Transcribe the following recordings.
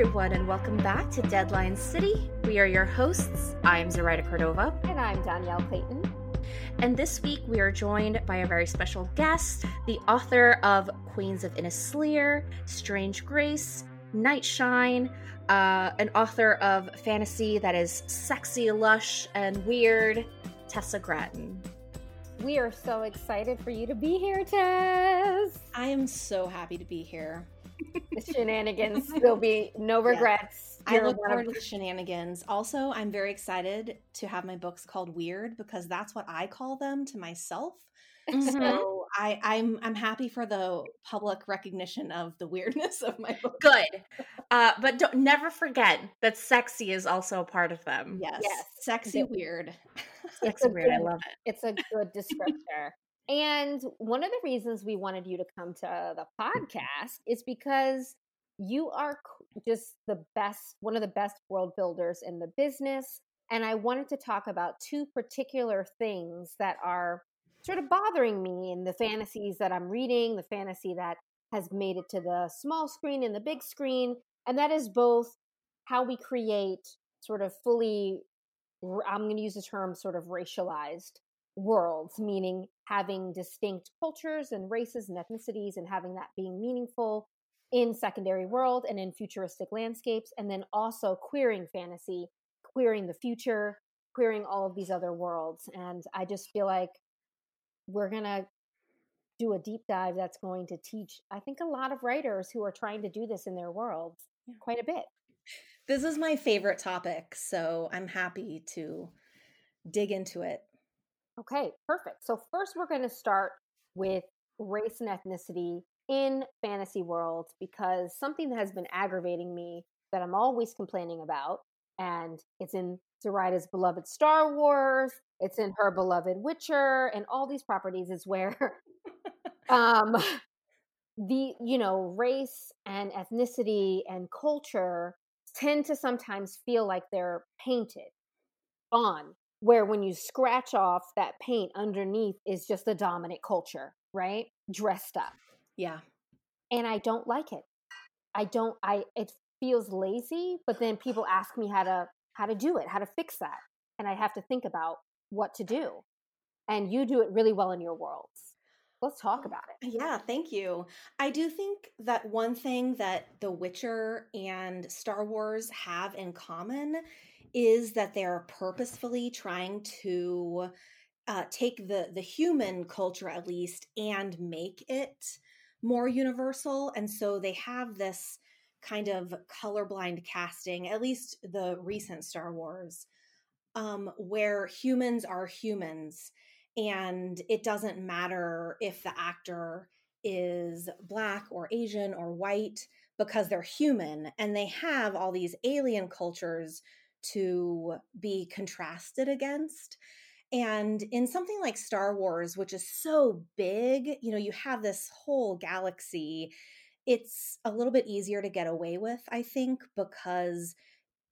Hello, everyone, and welcome back to Deadline City. We are your hosts. I'm Zoraida Cordova. And I'm Danielle Clayton. And this week we are joined by a very special guest, the author of Queens of Innis Lear, Strange Grace, Nightshine, uh, an author of fantasy that is sexy, lush, and weird, Tessa Gratton. We are so excited for you to be here, Tess. I am so happy to be here. The shenanigans will be no regrets. Yeah. I look forward to the shenanigans. Also, I'm very excited to have my books called Weird because that's what I call them to myself. Mm-hmm. So I, I'm I'm happy for the public recognition of the weirdness of my book. Good, uh, but don't never forget that sexy is also a part of them. Yes, yes, sexy weird. Sexy weird. Good, I love it. It's a good descriptor. And one of the reasons we wanted you to come to the mm-hmm. podcast is because you are just the best, one of the best world builders in the business. And I wanted to talk about two particular things that are sort of bothering me in the fantasies that I'm reading, the fantasy that has made it to the small screen and the big screen. And that is both how we create sort of fully, I'm going to use the term sort of racialized worlds, meaning having distinct cultures and races and ethnicities and having that being meaningful in secondary world and in futuristic landscapes, and then also queering fantasy, queering the future, queering all of these other worlds. And I just feel like we're going to do a deep dive that's going to teach, I think, a lot of writers who are trying to do this in their worlds quite a bit. This is my favorite topic, so I'm happy to dig into it. Okay, perfect. So, first, we're going to start with race and ethnicity in fantasy worlds because something that has been aggravating me that I'm always complaining about, and it's in Zoraida's beloved Star Wars, it's in her beloved Witcher, and all these properties is where um, the you know race and ethnicity and culture tend to sometimes feel like they're painted on where when you scratch off that paint underneath is just the dominant culture, right? Dressed up. Yeah. And I don't like it. I don't I it feels lazy, but then people ask me how to how to do it, how to fix that. And I have to think about what to do. And you do it really well in your worlds. Let's talk about it. Yeah, thank you. I do think that one thing that The Witcher and Star Wars have in common is that they're purposefully trying to uh, take the the human culture at least and make it more universal and so they have this kind of colorblind casting at least the recent star wars um, where humans are humans and it doesn't matter if the actor is black or asian or white because they're human and they have all these alien cultures to be contrasted against. And in something like Star Wars, which is so big, you know, you have this whole galaxy, it's a little bit easier to get away with, I think, because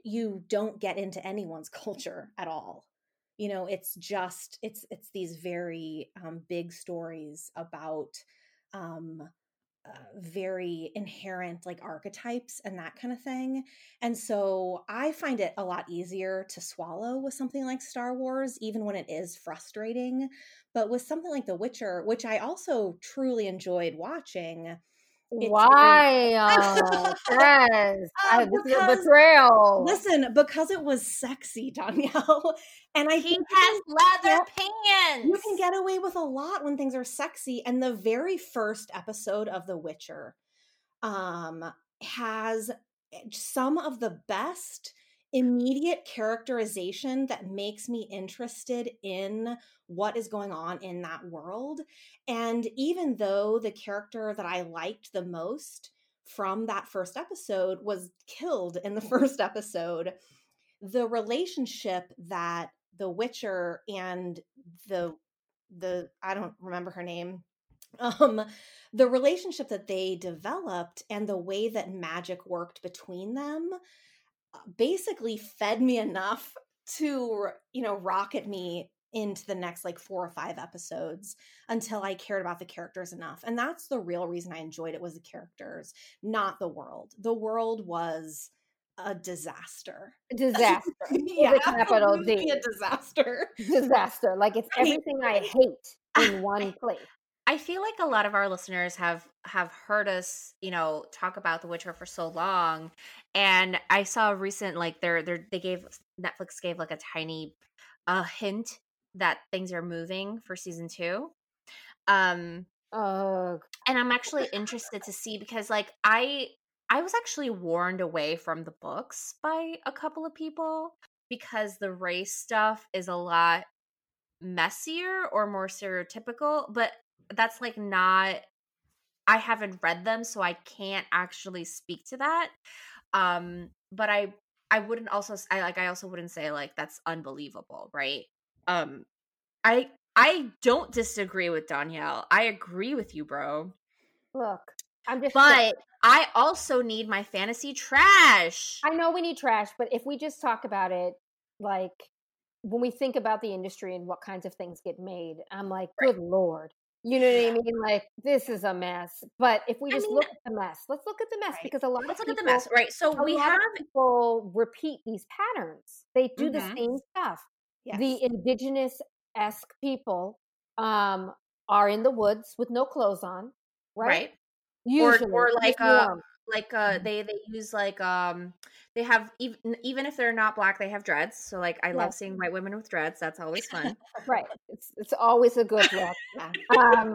you don't get into anyone's culture at all. You know, it's just it's it's these very um, big stories about um, uh, very inherent like archetypes and that kind of thing. And so I find it a lot easier to swallow with something like Star Wars, even when it is frustrating. But with something like The Witcher, which I also truly enjoyed watching, why? Yes. Uh, this is a betrayal. Listen, because it was sexy, Danielle. And I he think has leather pants. You can get away with a lot when things are sexy. And the very first episode of The Witcher um has eh, some of the best immediate characterization that makes me interested in what is going on in that world. And even though the character that I liked the most from that first episode was killed in the first episode, the relationship that the Witcher and the the I don't remember her name um the relationship that they developed and the way that magic worked between them Uh, basically fed me enough to you know rocket me into the next like four or five episodes until I cared about the characters enough. And that's the real reason I enjoyed it was the characters, not the world. The world was a disaster. Disaster. yeah, a capital D. A disaster. Disaster. Like it's everything I hate in one place. I feel like a lot of our listeners have have heard us, you know, talk about The Witcher for so long, and I saw a recent like they're they they gave Netflix gave like a tiny a hint that things are moving for season two. Um, uh, and I'm actually interested to see because like I I was actually warned away from the books by a couple of people because the race stuff is a lot messier or more stereotypical, but that's like not I haven't read them so I can't actually speak to that. Um but I I wouldn't also I like I also wouldn't say like that's unbelievable, right? Um I I don't disagree with Danielle. I agree with you, bro. Look, I'm just But I also need my fantasy trash. I know we need trash, but if we just talk about it like when we think about the industry and what kinds of things get made, I'm like, good lord. You know what I mean? Like this is a mess. But if we just I mean, look at the mess, let's look at the mess right. because a lot let's of look people, at the mess, right? So we have people repeat these patterns. They do mm-hmm. the same stuff. Yes. The indigenous esque people um, are in the woods with no clothes on, right? right. Usually, or, or like uh, like uh mm-hmm. they they use like um they have even even if they're not black they have dreads so like i love seeing white women with dreads that's always fun. Right it's it's always a good look um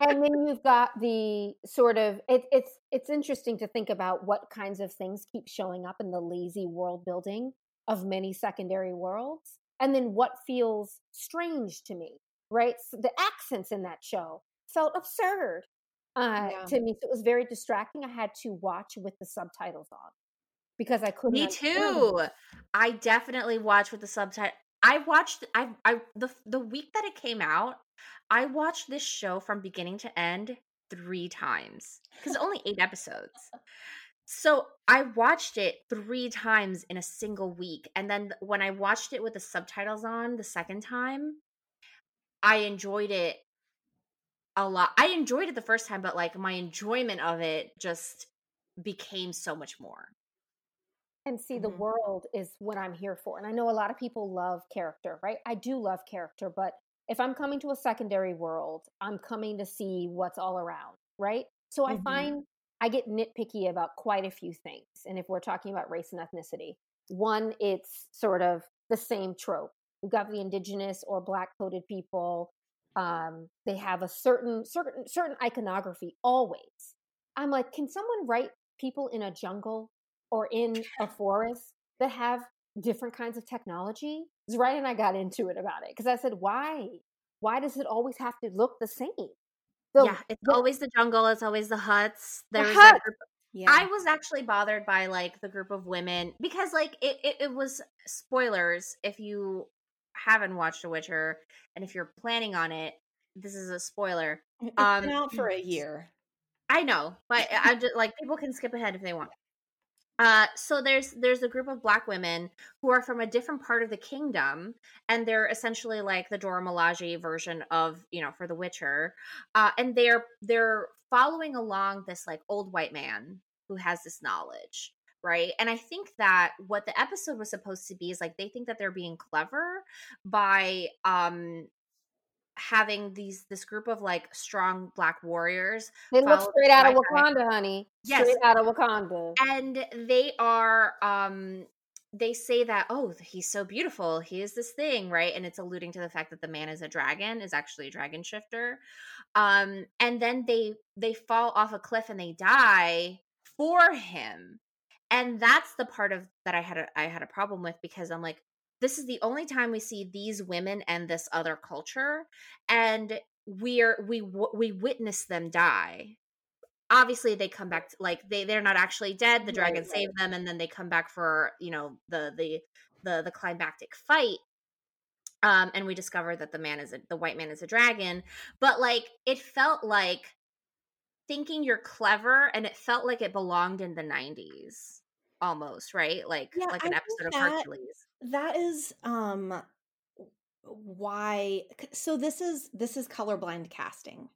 and then you've got the sort of it, it's it's interesting to think about what kinds of things keep showing up in the lazy world building of many secondary worlds and then what feels strange to me right? So the accents in that show felt absurd uh, yeah. to me. So it was very distracting. I had to watch with the subtitles on because I couldn't. Me too. I definitely watched with the subtitle. I watched. I I the the week that it came out, I watched this show from beginning to end three times because only eight episodes. So I watched it three times in a single week, and then when I watched it with the subtitles on the second time, I enjoyed it a lot. I enjoyed it the first time, but like my enjoyment of it just became so much more. And see, the mm-hmm. world is what I'm here for. And I know a lot of people love character, right? I do love character, but if I'm coming to a secondary world, I'm coming to see what's all around, right? So I mm-hmm. find I get nitpicky about quite a few things. And if we're talking about race and ethnicity, one, it's sort of the same trope. We've got the indigenous or black coded people um, they have a certain certain certain iconography always. I'm like, can someone write people in a jungle or in a forest that have different kinds of technology? Right, and I got into it about it because I said, why? Why does it always have to look the same? So, yeah, it's the, always the jungle. It's always the huts. There's the hut. yeah. I was actually bothered by like the group of women because like it, it, it was spoilers if you haven't watched The Witcher, and if you're planning on it, this is a spoiler. It's um, been out for a year. I know, but I just like people can skip ahead if they want. Uh, so there's there's a group of black women who are from a different part of the kingdom, and they're essentially like the Dora Milaje version of you know for The Witcher, uh, and they're they're following along this like old white man who has this knowledge, right? And I think that what the episode was supposed to be is like they think that they're being clever by um having these this group of like strong black warriors. They look straight out of Wakanda, honey. Yes. Straight out of Wakanda. And they are um they say that oh he's so beautiful he is this thing right and it's alluding to the fact that the man is a dragon is actually a dragon shifter um and then they they fall off a cliff and they die for him and that's the part of that i had a i had a problem with because i'm like this is the only time we see these women and this other culture and we're we we witness them die obviously they come back to, like they they're not actually dead the dragon right, saved right. them and then they come back for you know the the the the climactic fight um and we discover that the man is a, the white man is a dragon but like it felt like thinking you're clever and it felt like it belonged in the 90s almost right? Like yeah, like an I episode of hercules. that is um why so this is this is colorblind casting.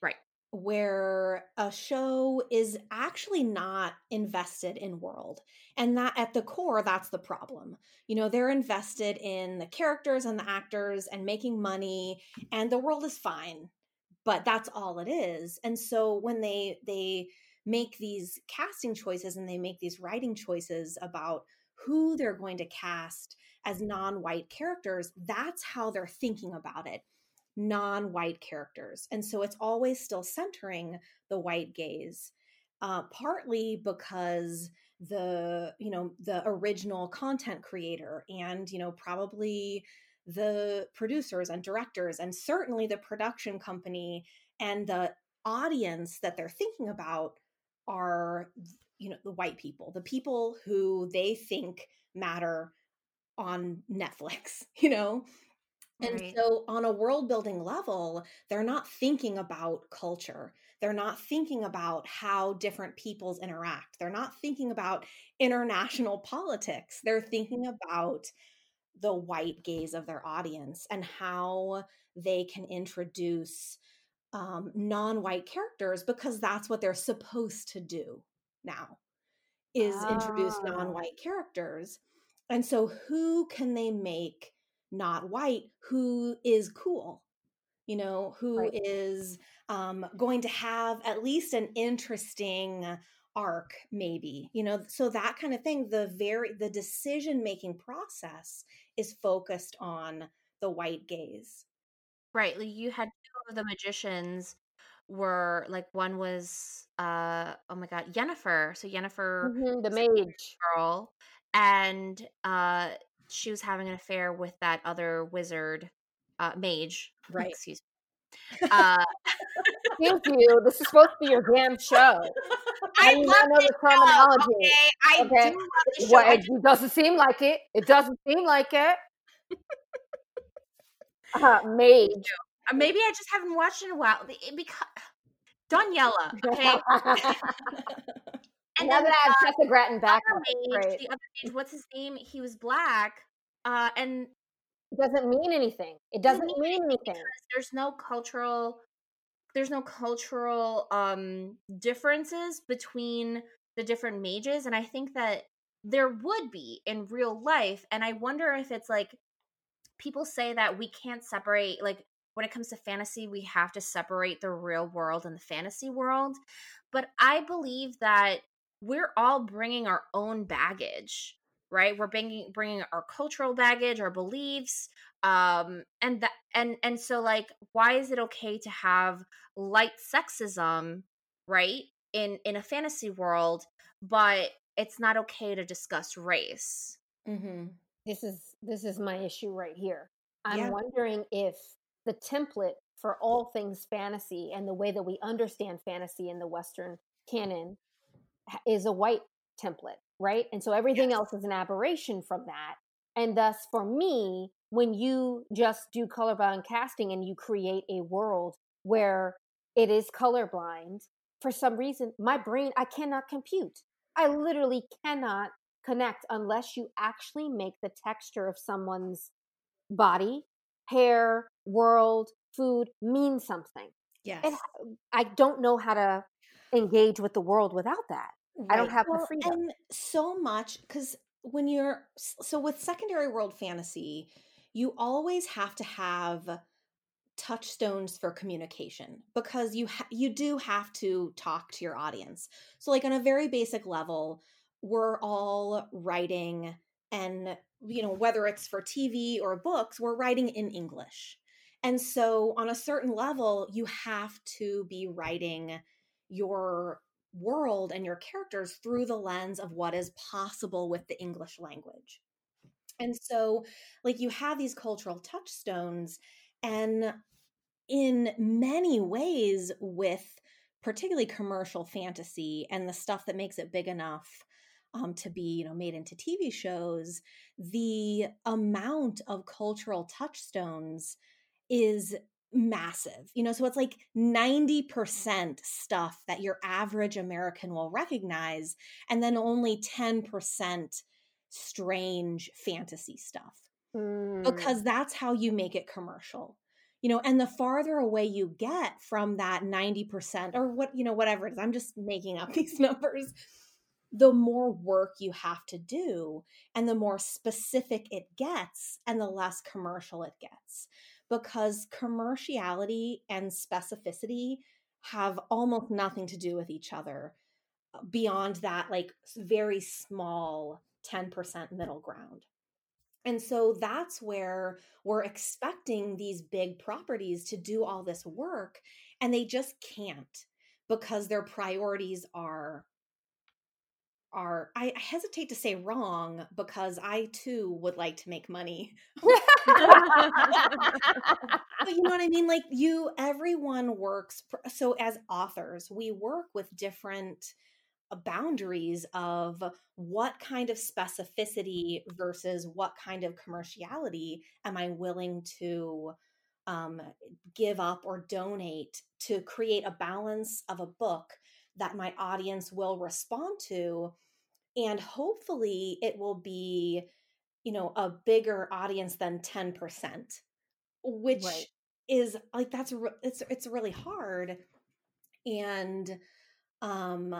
Right. where a show is actually not invested in world and that at the core that's the problem. You know they're invested in the characters and the actors and making money and the world is fine but that's all it is and so when they they make these casting choices and they make these writing choices about who they're going to cast as non-white characters that's how they're thinking about it non-white characters and so it's always still centering the white gaze uh, partly because the you know the original content creator and you know probably the producers and directors and certainly the production company and the audience that they're thinking about are you know the white people the people who they think matter on netflix you know? And Right. so on a world building level they're not thinking about culture. They're not thinking about how different peoples interact. They're not thinking about international politics. They're thinking about the white gaze of their audience and how they can introduce um, non-white characters because that's what they're supposed to do now is introduce Ah. non-white characters and so who can they make not white who is cool you know who is Right. um, going to have at least an interesting arc maybe you know so that kind of thing the very the decision making process is focused on the white gaze Right. Like you had two of the magicians were like one was uh oh my god, Yennefer. So Yennefer Mhm, the mage. girl and uh she was having an affair with that other wizard uh mage. Right. Excuse me. Uh Thank you. This is supposed to be your damn show. I you love this the terminology? show, okay? I Okay. do love the show. What, I it doesn't seem like it. It doesn't seem like it. Uh, mage. Maybe I just haven't watched in a while. Because Daniela, okay? And now then that I have uh, Tessa Gratton back, other mage, the other mage, what's his name? He was black. Uh, and It doesn't mean anything. It doesn't mean anything. there's no cultural there's no cultural um differences between the different mages and i think that there would be in real life and i wonder if it's like people say that we can't separate like when it comes to fantasy we have to separate the real world and the fantasy world but i believe that we're all bringing our own baggage right? We're bringing bringing our cultural baggage our beliefs um and that and and so like why is it okay to have light sexism right in in a fantasy world but it's not okay to discuss race mm-hmm. This is this is my issue right here. I'm Yeah. wondering if the template for all things fantasy and the way that we understand fantasy in the Western canon is a white template, right? And so everything else is an aberration from that. And thus, for me, when you just do colorblind casting and you create a world where it is colorblind, for some reason, my brain, I cannot compute. I literally cannot connect unless you actually make the texture of someone's body, hair, world, food mean something. yes It, I don't know how to engage with the world without that. I don't Right. have the freedom. And so much because when you're so with secondary world fantasy, you always have to have touchstones for communication because you ha- you do have to talk to your audience. So like on a very basic level, we're all writing and you know whether it's for TV or books, we're writing in English. And so on a certain level, you have to be writing your world and your characters through the lens of what is possible with the English language. And so, like, you have these cultural touchstones, and in many ways, with particularly commercial fantasy and the stuff that makes it big enough um, to be, you know, made into TV shows, the amount of cultural touchstones is massive. You know, so it's like 90% stuff that your average American will recognize, and then only 10% strange fantasy stuff. mm. because that's how you make it commercial you know and the farther away you get from that 90% or what you know whatever it is i'm just making up these numbers the more work you have to do and the more specific it gets and the less commercial it gets because commerciality and specificity have almost nothing to do with each other uh, beyond that like very small 10% middle ground and so that's where we're expecting these big properties to do all this work, and they just can't because their priorities are are I hesitate to say wrong because I too would like to make money. but you know what I mean? Like you everyone works so as authors, we work with different boundaries of what kind of specificity versus what kind of commerciality am I willing to um, give up or donate to create a balance of a book that my audience will respond to. And hopefully, it will be, you know, a bigger audience than 10%, which right. is like, that's, it's, it's really hard. And, um,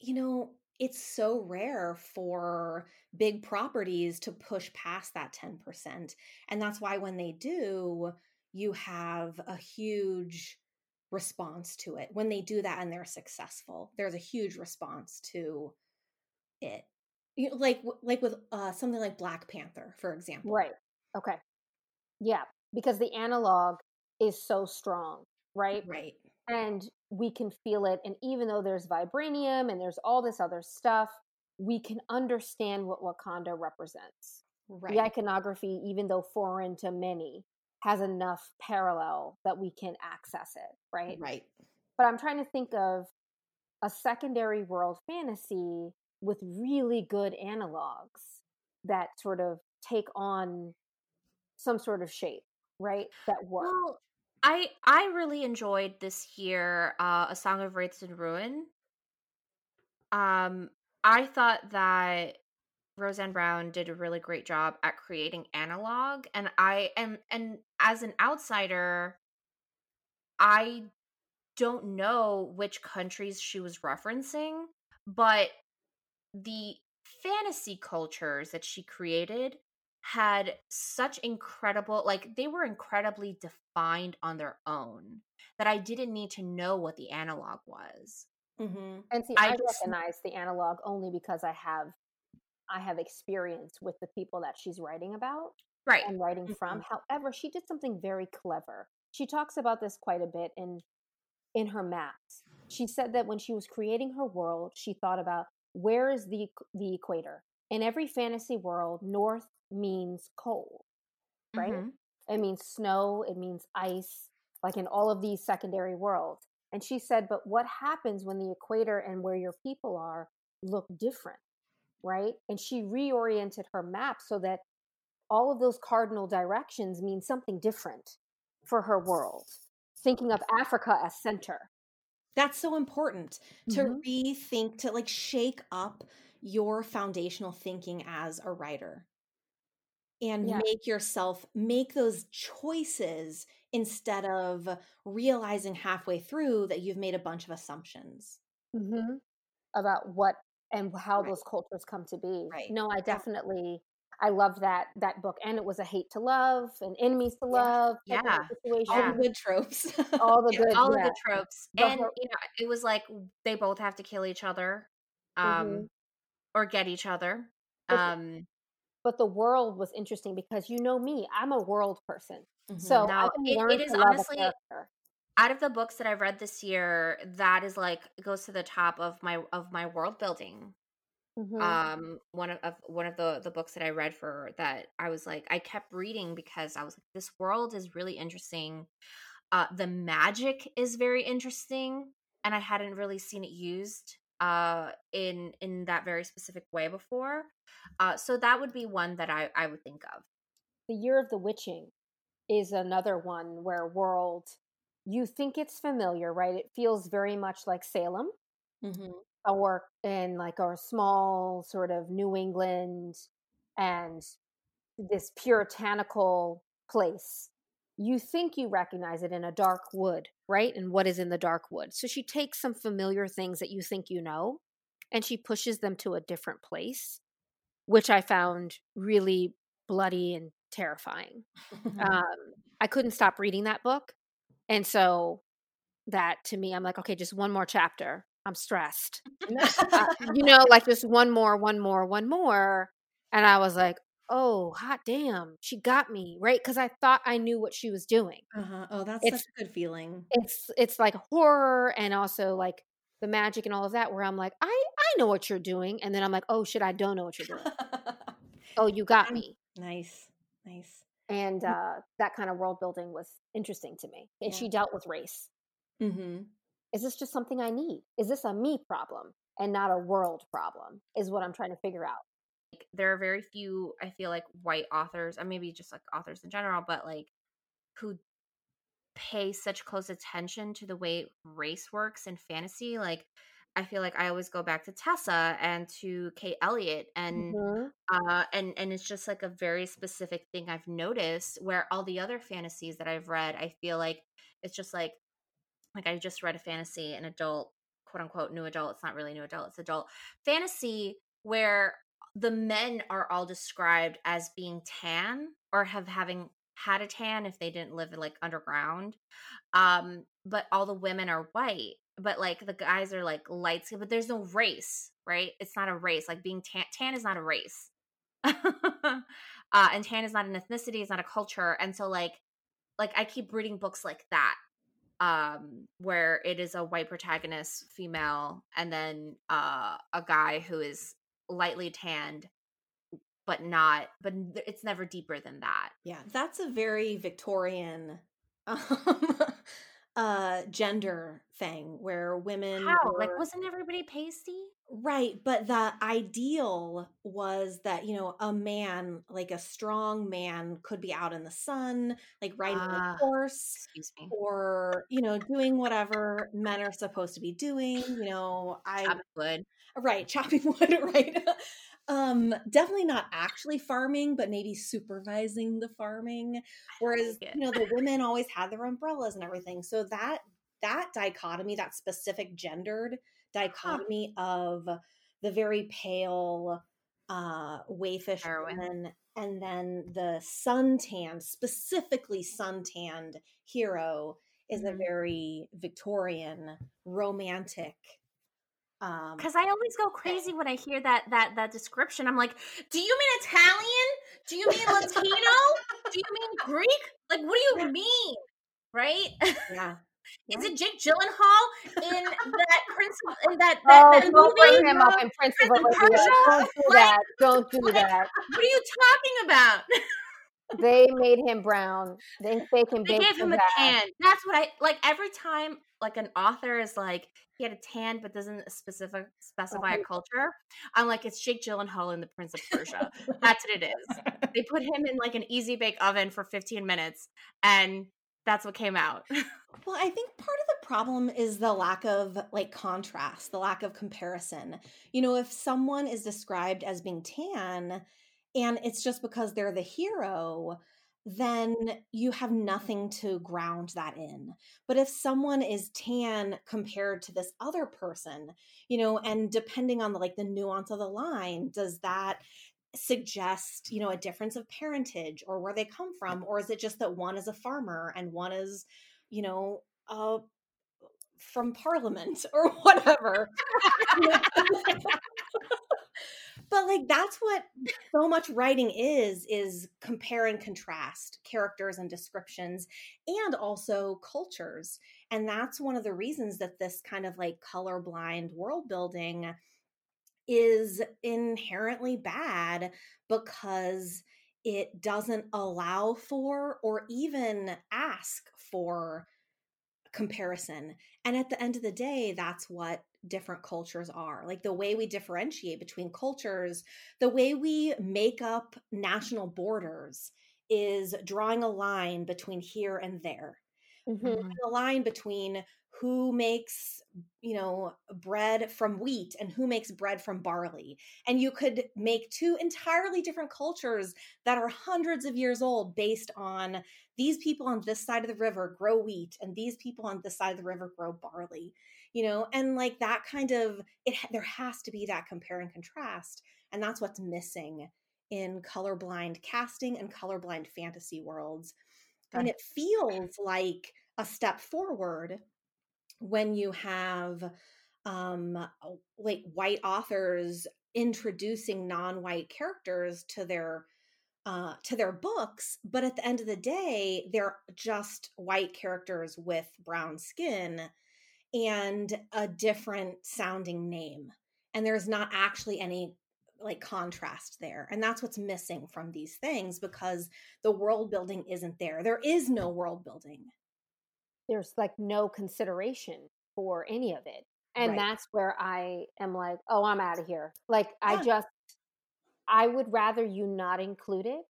you know, it's so rare for big properties to push past that 10%. And that's why when they do, you have a huge response to it. When they do that and they're successful, there's a huge response to it. You know, like like with uh, something like Black Panther, for example. Right. Okay. Yeah, because the analog is so strong, right? Right and we can feel it. And even though there's vibranium and there's all this other stuff, we can understand what Wakanda represents. Right. The iconography, even though foreign to many, has enough parallel that we can access it, right? Right. But I'm trying to think of a secondary world fantasy with really good analogs that sort of take on some sort of shape, right? That work. Well, I I really enjoyed this year, uh, A Song of Wraiths and Ruin. Um, I thought that Roseanne Brown did a really great job at creating analog, and I am and as an outsider, I don't know which countries she was referencing, but the fantasy cultures that she created had such incredible like they were incredibly defined on their own that I didn't need to know what the analog was. Mm-hmm. And see, I, I just, recognize the analog only because I have I have experience with the people that she's writing about, right, and writing mm-hmm. from. However, she did something very clever. She talks about this quite a bit in in her maps. She said that when she was creating her world, she thought about where is the the equator. In every fantasy world, north, means cold, right? Mm-hmm. It means snow, it means ice, like in all of these secondary worlds. And she said, but what happens when the equator and where your people are look different, right? And she reoriented her map so that all of those cardinal directions mean something different for her world, thinking of Africa as center. That's so important to mm-hmm. rethink, to like shake up your foundational thinking as a writer and yeah. make yourself make those choices instead of realizing halfway through that you've made a bunch of assumptions mm-hmm. about what and how right. those cultures come to be right no i definitely i love that that book and it was a hate to love and enemies to love yeah, yeah. all the good tropes all the good all of the tropes and you know it was like they both have to kill each other um mm-hmm. or get each other um but the world was interesting because you know me, I'm a world person. Mm-hmm. So now, it, it is honestly out of the books that I've read this year, that is like goes to the top of my of my world building. Mm-hmm. Um, one of, of one of the the books that I read for that I was like I kept reading because I was like this world is really interesting. Uh, the magic is very interesting, and I hadn't really seen it used uh, in in that very specific way before. Uh, so that would be one that I, I would think of. The Year of the Witching is another one where world you think it's familiar, right? It feels very much like Salem. Mm-hmm. Or in like our small sort of New England and this puritanical place you think you recognize it in a dark wood right and what is in the dark wood. So she takes some familiar things that you think you know and she pushes them to a different place which i found really bloody and terrifying. Um, i couldn't stop reading that book and so that to me i'm like okay just one more chapter. I'm stressed. Uh, you know like just one more one more one more and i was like oh hot damn she got me right? Because i thought i knew what she was doing. Uh-huh. oh that's it's, such a good feeling. it's it's like horror and also like the magic and all of that where i'm like i i know what you're doing and then i'm like oh shit i don't know what you're doing. Oh you got me. Nice nice. And uh that kind of world building was interesting to me and Yeah. she dealt with race. Mm-hmm. is this just something i need? Is this a me problem and not a world problem? is what i'm trying to figure out there are very few i feel like white authors or maybe just like authors in general but like who pay such close attention to the way race works in fantasy like i feel like i always go back to tessa and to kate elliott and Mhm. uh and and it's just like a very specific thing i've noticed where all the other fantasies that i've read i feel like it's just like like i just read a fantasy an adult quote unquote new adult it's not really new adult it's adult fantasy where the men are all described as being tan or have having had a tan if they didn't live like underground um but all the women are white but like the guys are like light skin but there's no race right? It's not a race like being tan tan is not a race. Uh and tan is not an ethnicity it's not a culture and so like like i keep reading books like that um where it is a white protagonist female and then uh a guy who is lightly tanned but not but it's never deeper than that yeah that's a very victorian um, uh gender thing where women how like wasn't everybody pasty Right, but the ideal was that, you know, a man, like a strong man, could be out in the sun, like riding Ah. a horse excuse me or, you know, doing whatever men are supposed to be doing. You know, I, wood right, chopping wood, right. um, definitely not actually farming, but maybe supervising the farming. Whereas, like you know, the women always had their umbrellas and everything. So that, that dichotomy, that specific gendered dichotomy of the very pale uh wayfish woman and then the suntanned specifically suntanned hero is a Mhm. very victorian romantic um because i always go crazy when i hear that that that description i'm like do you mean italian do you mean latino do you mean greek like what do you mean right yeah Is it Jake Gyllenhaal in that Prince in that that, Oh, that don't movie? bring him up in Prince of Prince of Olivia. Persia? Don't do that. Don't do like- that. What are you talking about? They made him brown. They fake him They gave him a that. tan. That's what I like. Every time, like an author is like he had a tan, but doesn't specific specify a oh. culture. I'm like, it's Jake Gyllenhaal in the Prince of Persia. That's what it is. They put him in like an easy bake oven for 15 minutes, and that's what came out. Well, I think part of the problem is the lack of like contrast, the lack of comparison. You know, if someone is described as being tan and it's just because they're the hero, then you have nothing to ground that in. But if someone is tan compared to this other person, you know, and depending on the like the nuance of the line, does that suggest, you know, a difference of parentage or where they come from or is it just that one is a farmer and one is you know, uh, from Parliament or whatever. but like that's what so much writing is is compare and contrast characters and descriptions and also cultures and that's one of the reasons that this kind of like colorblind world building is inherently bad because it doesn't allow for or even ask for comparison. And at the end of the day, that's what different cultures are. Like the way we differentiate between cultures, the way we make up national borders is drawing a line between here and there. Mhm. A line between who makes you know bread from wheat and who makes bread from barley and you could make two entirely different cultures that are hundreds of years old based on these people on this side of the river grow wheat and these people on this side of the river grow barley you know and like that kind of it there has to be that compare and contrast and that's what's missing in colorblind casting and colorblind fantasy worlds and it feels like a step forward when you have um like white authors introducing non-white characters to their uh to their books but at the end of the day they're just white characters with brown skin and a different sounding name and there's not actually any like contrast there and that's what's missing from these things because the world building isn't there there is no world building there's like no consideration for any of it and right. that's where i am like oh i'm out of here like yeah. i just i would rather you not include it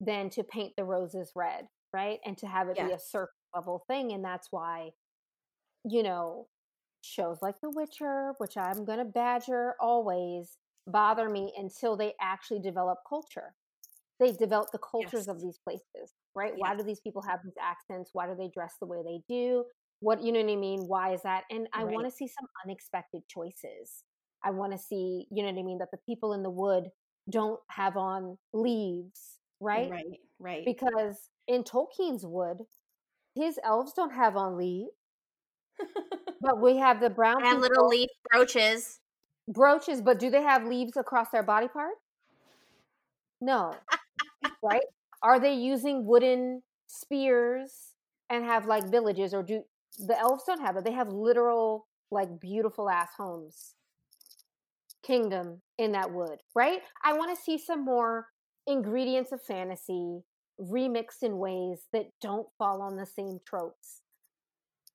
than to paint the roses red right and to have it be a surface level thing and that's why you know shows like the witcher which i'm going to badger always bother me until they actually develop culture. They develop the cultures yes. of these places, right? Yes. Why do these people have these accents? Why do they dress the way they do? What, you know what I mean? Why is that? And I right. want to see some unexpected choices. I want to see, you know what I mean, that the people in the wood don't have on leaves, right? Right, right. Because in Tolkien's wood, his elves don't have on leaves. but we have the brown and little leaf brooches brooches, but do they have leaves across their body part? No. right? Are they using wooden spears and have like villages or do the elves don't have it? They have literal like beautiful ass homes. Kingdom in that wood, right? I want to see some more ingredients of fantasy remixed in ways that don't fall on the same tropes.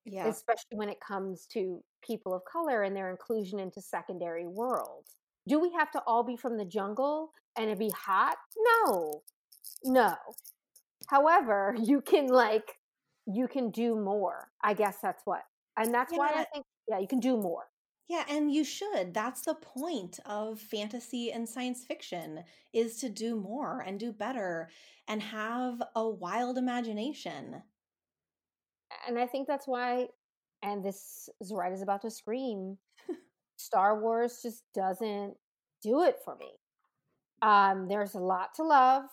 Yeah. Especially when it comes to people of color and their inclusion into secondary world. Do we have to all be from the jungle and it be hot? No. No. However, you can like you can do more. I guess that's what. And that's yeah. why I think yeah, you can do more. Yeah, and you should. That's the point of fantasy and science fiction is to do more and do better and have a wild imagination. And I think that's why and this Zoraida is about to scream. Star Wars just doesn't do it for me. Um, there's a lot to love.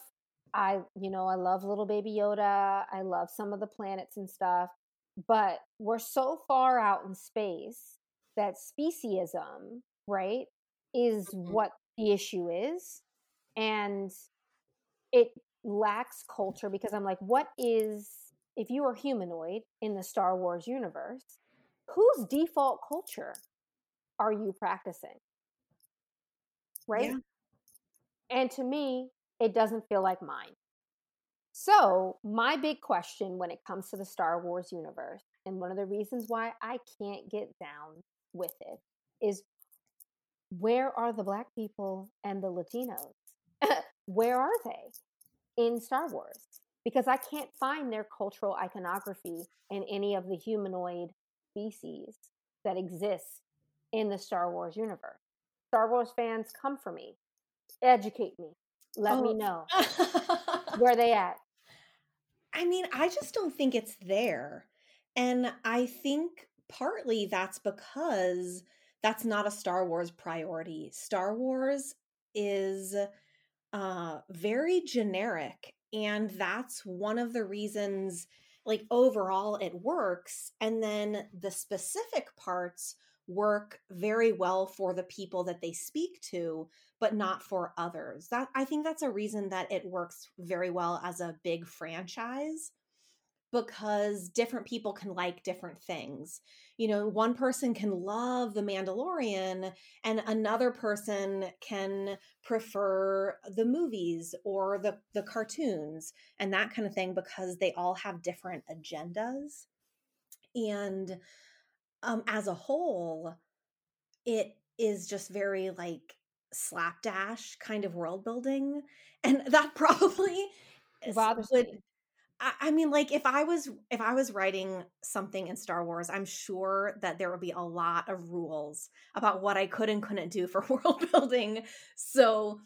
I, you know, I love little baby Yoda. I love some of the planets and stuff, but we're so far out in space that speciesism, right, is mm-hmm. what the issue is. And it lacks culture because I'm like, what is if you are humanoid in the Star Wars universe, whose default culture are you practicing? Right? Yeah. And to me, it doesn't feel like mine. So, my big question when it comes to the Star Wars universe, and one of the reasons why I can't get down with it, is where are the Black people and the Latinos? where are they in Star Wars? Because I can't find their cultural iconography in any of the humanoid species that exist in the Star Wars universe. Star Wars fans, come for me, educate me, let oh. me know where they at. I mean, I just don't think it's there. And I think partly that's because that's not a Star Wars priority. Star Wars is uh, very generic and that's one of the reasons like overall it works and then the specific parts work very well for the people that they speak to but not for others. That i think that's a reason that it works very well as a big franchise because different people can like different things. You know, one person can love The Mandalorian and another person can prefer the movies or the the cartoons and that kind of thing because they all have different agendas. And um as a whole, it is just very like slapdash kind of world building and that probably would I mean, like if I was if I was writing something in Star Wars, I'm sure that there would be a lot of rules about what I could and couldn't do for world building. So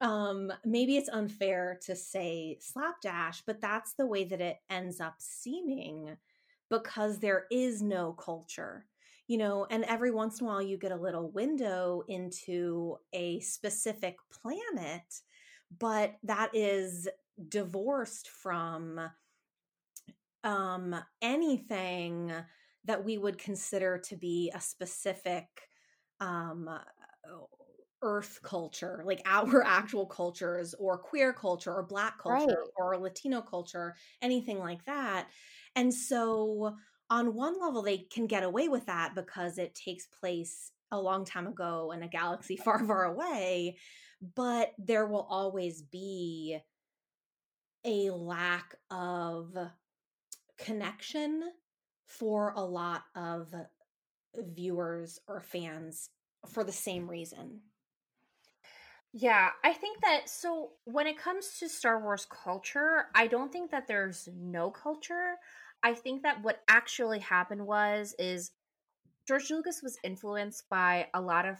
um maybe it's unfair to say slapdash, but that's the way that it ends up seeming because there is no culture. You know, and every once in a while you get a little window into a specific planet, but that is divorced from um, anything that we would consider to be a specific um, earth culture like our actual cultures or queer culture or black culture right. or latino culture anything like that and so on one level they can get away with that because it takes place a long time ago in a galaxy far far away but there will always be a lack of connection for a lot of viewers or fans for the same reason. Yeah, I think that so when it comes to Star Wars culture, I don't think that there's no culture. I think that what actually happened was is George Lucas was influenced by a lot of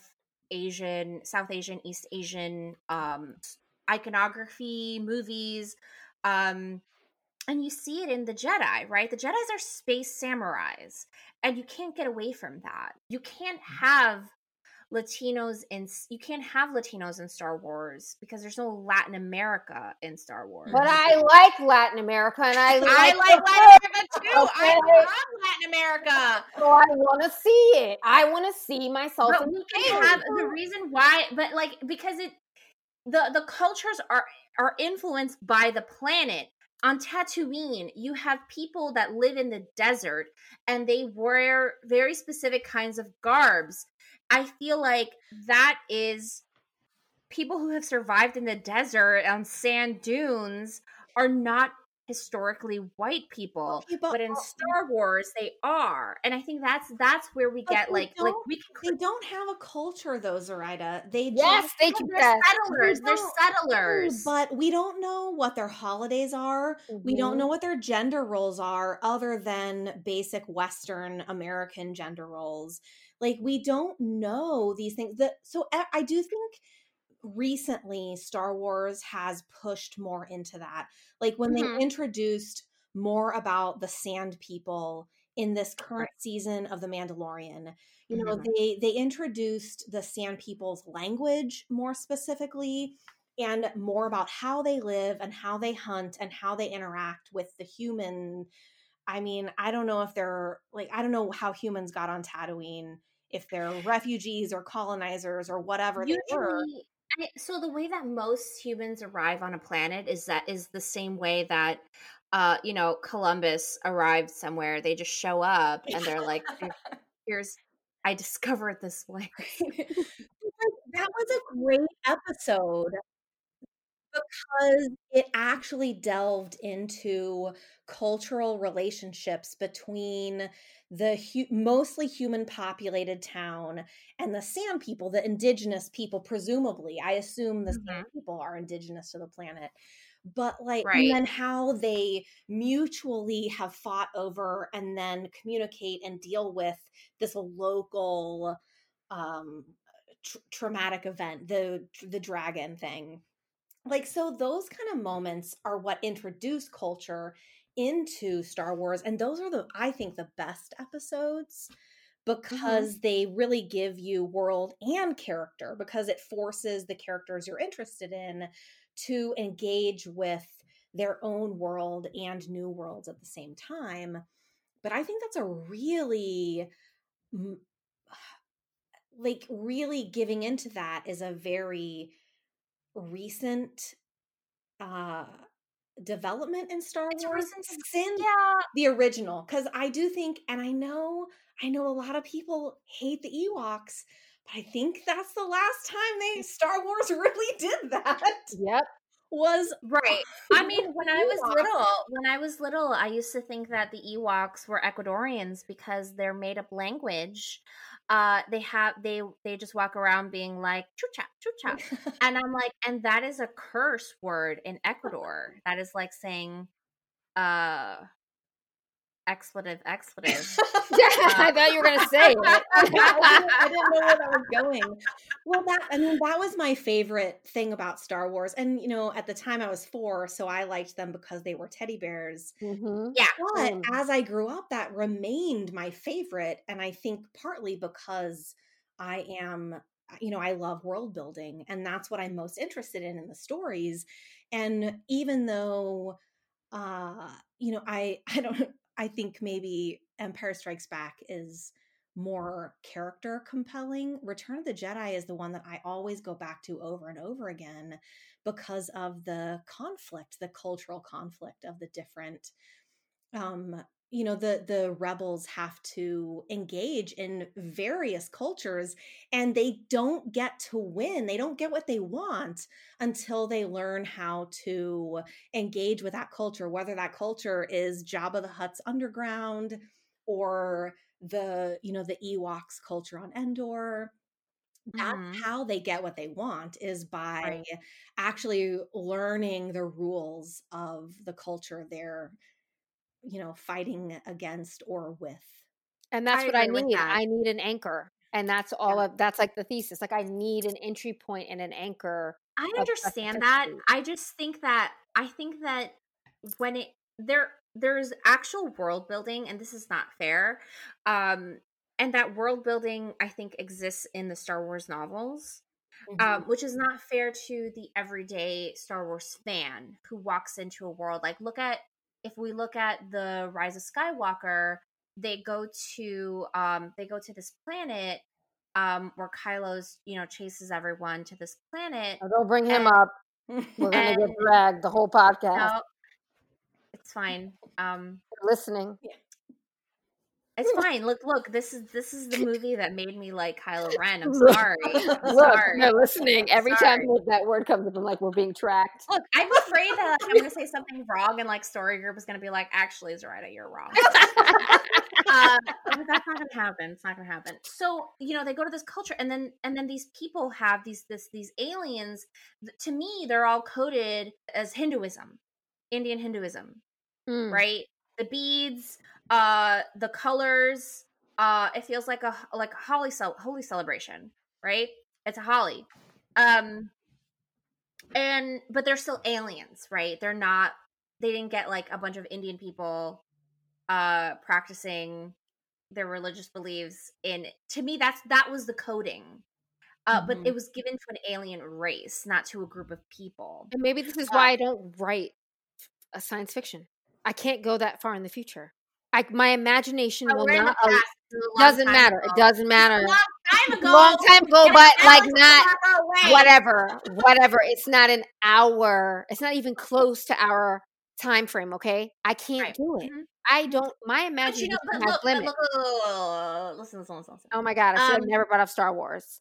Asian, South Asian, East Asian um iconography, movies, um, and you see it in the Jedi, right? The Jedi's are space samurais, and you can't get away from that. You can't mm. have Latinos in you can't have Latinos in Star Wars because there's no Latin America in Star Wars. But I like Latin America and I like, I like Latin America too. Okay. I love Latin America. So I want to see it. I want to see myself. But we can have the reason why, but like because it the the cultures are are influenced by the planet. On Tatooine, you have people that live in the desert and they wear very specific kinds of garbs. I feel like that is people who have survived in the desert on sand dunes are not historically white people, okay, but, but, in Star Wars they are, and I think that's that's where we get like like we can, they don't have a culture though, Zoraida. They yes, they can. They're settlers. They're settlers, but we don't know what their holidays are. Mm-hmm. We don't know mm-hmm. what their gender roles are, other than basic Western American gender roles. Like we don't know these things. That so I do think recently Star Wars has pushed more into that. Like when mm-hmm. they introduced more about the sand people in this current season of The Mandalorian. You know, mm-hmm. they they introduced the sand people's language more specifically and more about how they live and how they hunt and how they interact with the human I mean, I don't know if they're like I don't know how humans got on Tatooine, if they're refugees or colonizers or whatever Usually, they were. I, so the way that most humans arrive on a planet is that is the same way that uh you know Columbus arrived somewhere. They just show up and they're like here's I discovered this place. that was a great episode because it actually delved into cultural relationships between the hu- mostly human populated town and the sand people the indigenous people presumably i assume the mm-hmm. sand people are indigenous to the planet but like right. and then how they mutually have fought over and then communicate and deal with this local um tr- traumatic event the the dragon thing like so those kind of moments are what introduce culture into Star Wars and those are the I think the best episodes mm-hmm. because mm-hmm. they really give you world and character because it forces the characters you're interested in to engage with their own world and new worlds at the same time but I think that's a really like really giving into that is a very recent uh development in Star it's Wars since yeah. the original. Because I do think, and I know, I know a lot of people hate the Ewoks, but I think that's the last time they Star Wars really did that. Yep. Was right. I mean, when I was little, when I was little, I used to think that the Ewoks were Ecuadorians because their made up language uh they have they they just walk around being like chucha chucha and i'm like and that is a curse word in ecuador. That is like saying uh expletive expletive yeah, I thought you were gonna say it. I didn't- I didn't know where that was going. Well, that I mean, that was my favorite thing about Star Wars. And you know, at the time I was four, so I liked them because they were teddy bears. Mhm. But Mm. as I grew up, that remained my favorite. And I think partly because I am, you know, I love world building, and that's what I'm most interested in in the stories. And even though, uh, you know, I I don't I think maybe Empire Strikes Back is more character compelling. Return of the Jedi is the one that I always go back to over and over again because of the conflict, the cultural conflict of the different um you know the the rebels have to engage in various cultures and they don't get to win they don't get what they want until they learn how to engage with that culture whether that culture is Jabba the Hutt's underground or the you know the Ewoks culture on Endor that's Mhm. how they get what they want is by Right. actually learning the rules of the culture they're you know fighting against or with And that's I what I need. I need an anchor. And that's all Yeah. of that's like the thesis. Like I need an entry point and an anchor. I understand that. I just think that I think that when it there there's actual world building and this is not fair. Um and that world building I think exists in the Star Wars novels. Um, which is not fair to the everyday Star Wars fan who walks into a world like look at if we look at the Rise of Skywalker, they go to um they go to this planet um where Kylo's, you know, chases everyone to this planet. Oh, don't bring him And- up. We're gonna get and- dragged the whole podcast. No, it's fine. Um Listening. It's fine. Look, look, this is this is the movie that made me like Kylo Ren. I'm sorry. I'm Look, sorry. they're listening. Every time Sorry. that- that word comes up, I'm like, we're being tracked. Look, I'm afraid that like, I'm going to say something wrong, and like story group is going to be like, "Actually, Zoraida, you're wrong." uh, that's not going to happen. It's not going to happen. So you know, they go to this culture, and then and then these people have these this these aliens. To me, they're all coded as Hinduism, Indian Hinduism, Mm. right? The beads, uh, the colors. Uh, it feels like a like a holy cel- holy celebration, right? It's a Holi. Um, and but they're still aliens right they're not they didn't get like a bunch of indian people uh practicing their religious beliefs in to me that's that was the coding uh but Mhm. it was given to an alien race not to a group of people And maybe this is Uh, why I don't write a science fiction. I can't go that far in the future. I, my imagination But will we're in the not. past. This is a long doesn't matter. ago. It doesn't matter. long time ago Long time ago, but like not whatever, whatever. It's not an hour. It's not even close to our time frame. Okay, I can't Right. do it. Mhm. I don't. My but you imagination know but has look, limits. look, look, listen listen listen oh my god! I should have Um, never brought up Star Wars.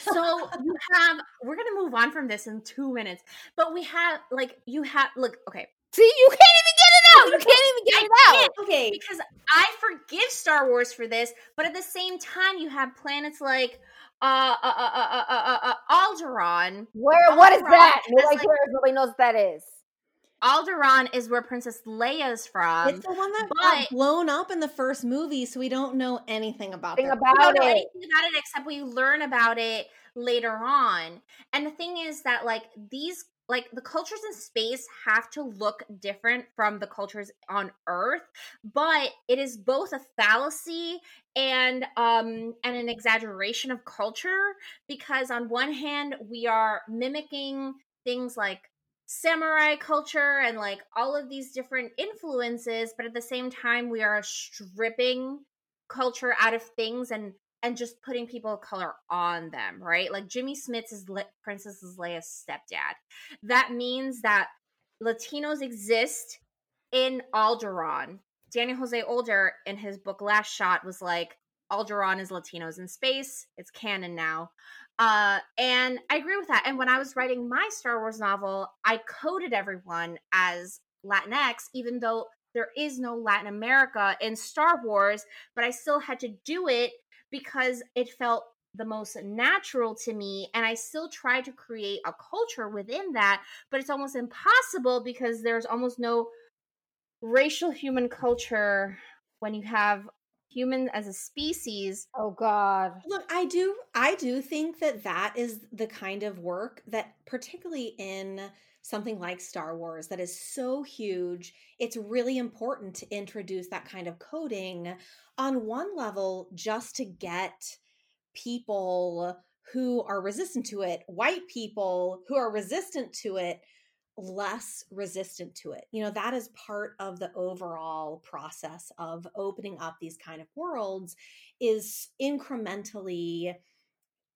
so you have we're gonna move on from this in two minutes but we have like you have look okay See, you can't even get out. You can't even get it out. okay because i forgive star wars for this but at the same time you have planets like uh uh uh uh uh, uh, uh alderaan Where? What is that? Nobody like- cares. Nobody knows what that is. alderaan is where princess leia's from it's the one that but- got blown up in the first movie so we don't know anything about Thing their- we about don't know it. anything about it except we learn about it later on. And the thing is that like these like the cultures in space have to look different from the cultures on Earth, but it is both a fallacy and um and an exaggeration of culture because on one hand we are mimicking things like samurai culture and like all of these different influences but at the same time we are stripping culture out of things and and just putting people of color on them, right? Like Jimmy Smits is Le- Princess Leia's stepdad. That means that Latinos exist in Alderaan. Daniel Jose Older in his book Last Shot was like Alderaan is Latinos in space. It's canon now. Uh, and I agree with that. And when I was writing my Star Wars novel, I coded everyone as Latinx, even though there is no Latin America in Star Wars, but I still had to do it because it felt the most natural to me. And I still try to create a culture within that, but it's almost impossible because there's almost no racial human culture when you have human as a species oh god look i do i do think that that is the kind of work that particularly in something like star wars that is so huge it's really important to introduce that kind of coding on one level just to get people who are resistant to it white people who are resistant to it less resistant to it. You know, that is part of the overall process of opening up these kind of worlds is incrementally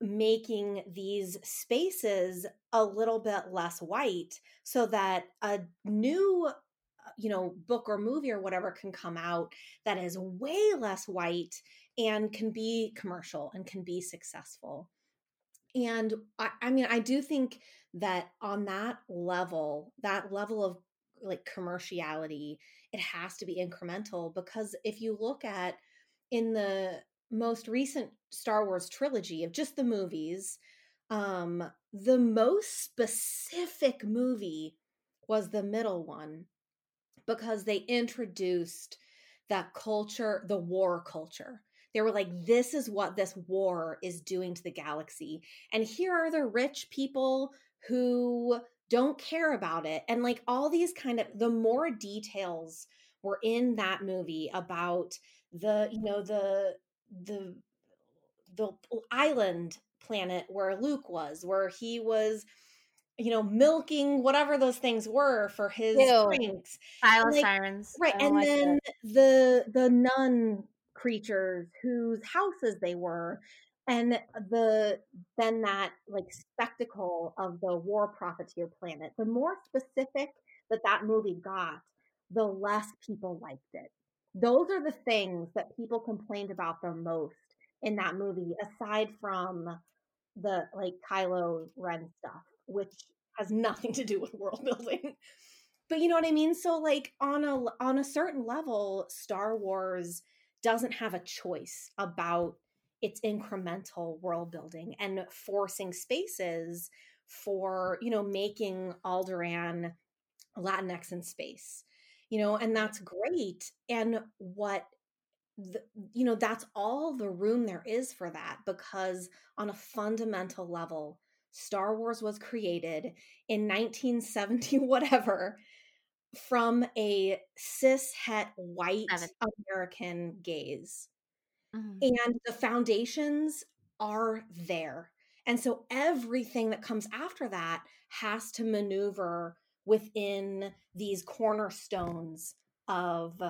making these spaces a little bit less white so that a new uh, you know book or movie or whatever can come out that is way less white and can be commercial and can be successful. And I, I mean i do think that on that level, that level of like commerciality, it has to be incremental because if you look at in the most recent Star Wars trilogy of just the movies, um, the most specific movie was the middle one because they introduced that culture, the war culture. They were like, this is what this war is doing to the galaxy. And here are the rich people who don't care about it and like all these kind of the more details were in that movie about the you know the the the island planet where Luke was where he was you know milking whatever those things were for his Ew. drinks. Like, sirens. right and like then the the nun creatures whose houses they were and the then that like spectacle of the war profiteer planet. The more specific that that movie got the less people liked it those are the things that people complained about the most in that movie aside from the like Kylo Ren stuff which has nothing to do with world building. But you know what i mean? So like on a on a certain level star wars doesn't have a choice about it's incremental world building and forcing spaces for you know making Alderaan Latinx in space you know and that's great and what the, you know that's all the room there is for that because on a fundamental level Star Wars was created in 1970 whatever from a cis het white American gaze Mm-hmm. And the foundations are there. And so everything that comes after that has to maneuver within these cornerstones of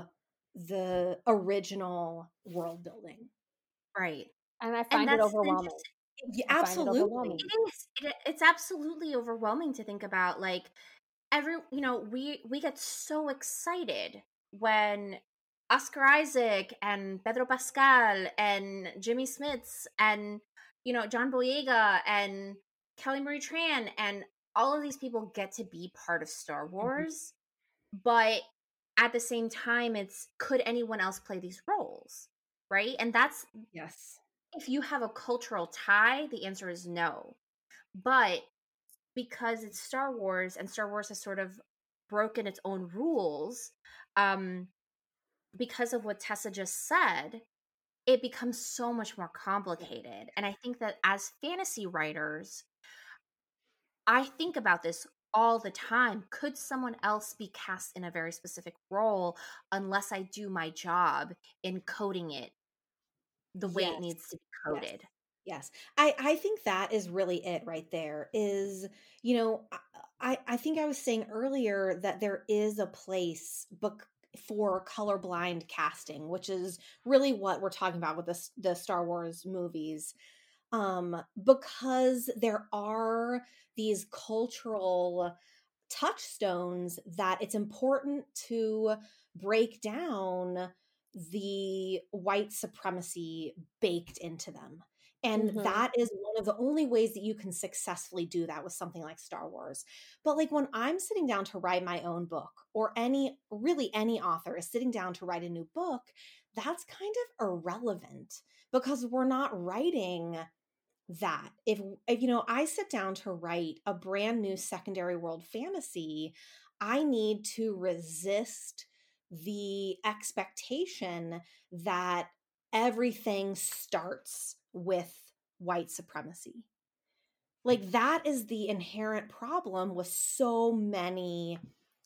the original world building. Right. And I find and it overwhelming. Yeah, absolutely. It overwhelming. It is. It, it's absolutely overwhelming to think about like every, you know, we we get so excited when Oscar Isaac and Pedro Pascal and Jimmy Smits and you know John Boyega and Kelly Marie Tran and all of these people get to be part of Star mm-hmm. Wars, mm-hmm. but at the same time, it's could anyone else play these roles, right? And that's yes. If you have a cultural tie, the answer is no. But because it's Star Wars and Star Wars has sort of broken its own rules, um, because of what Tessa just said, it becomes so much more complicated. And I think that as fantasy writers, I think about this all the time. Could someone else be cast in a very specific role unless I do my job in coding it the way yes. it needs to be coded? Yes. Yes. I, I think that is really it right there is, you know, I, I think I was saying earlier that there is a place, but for colorblind casting, which is really what we're talking about with the, the Star Wars movies. Um, because there are these cultural touchstones that it's important to break down the white supremacy baked into them. And mm-hmm. that is one of the only ways that you can successfully do that with something like Star Wars. But like when I'm sitting down to write my own book, or any really any author is sitting down to write a new book, that's kind of irrelevant because we're not writing that. If, if you know, I sit down to write a brand new secondary world fantasy, I need to resist the expectation that everything starts with white supremacy. Like that is the inherent problem with so many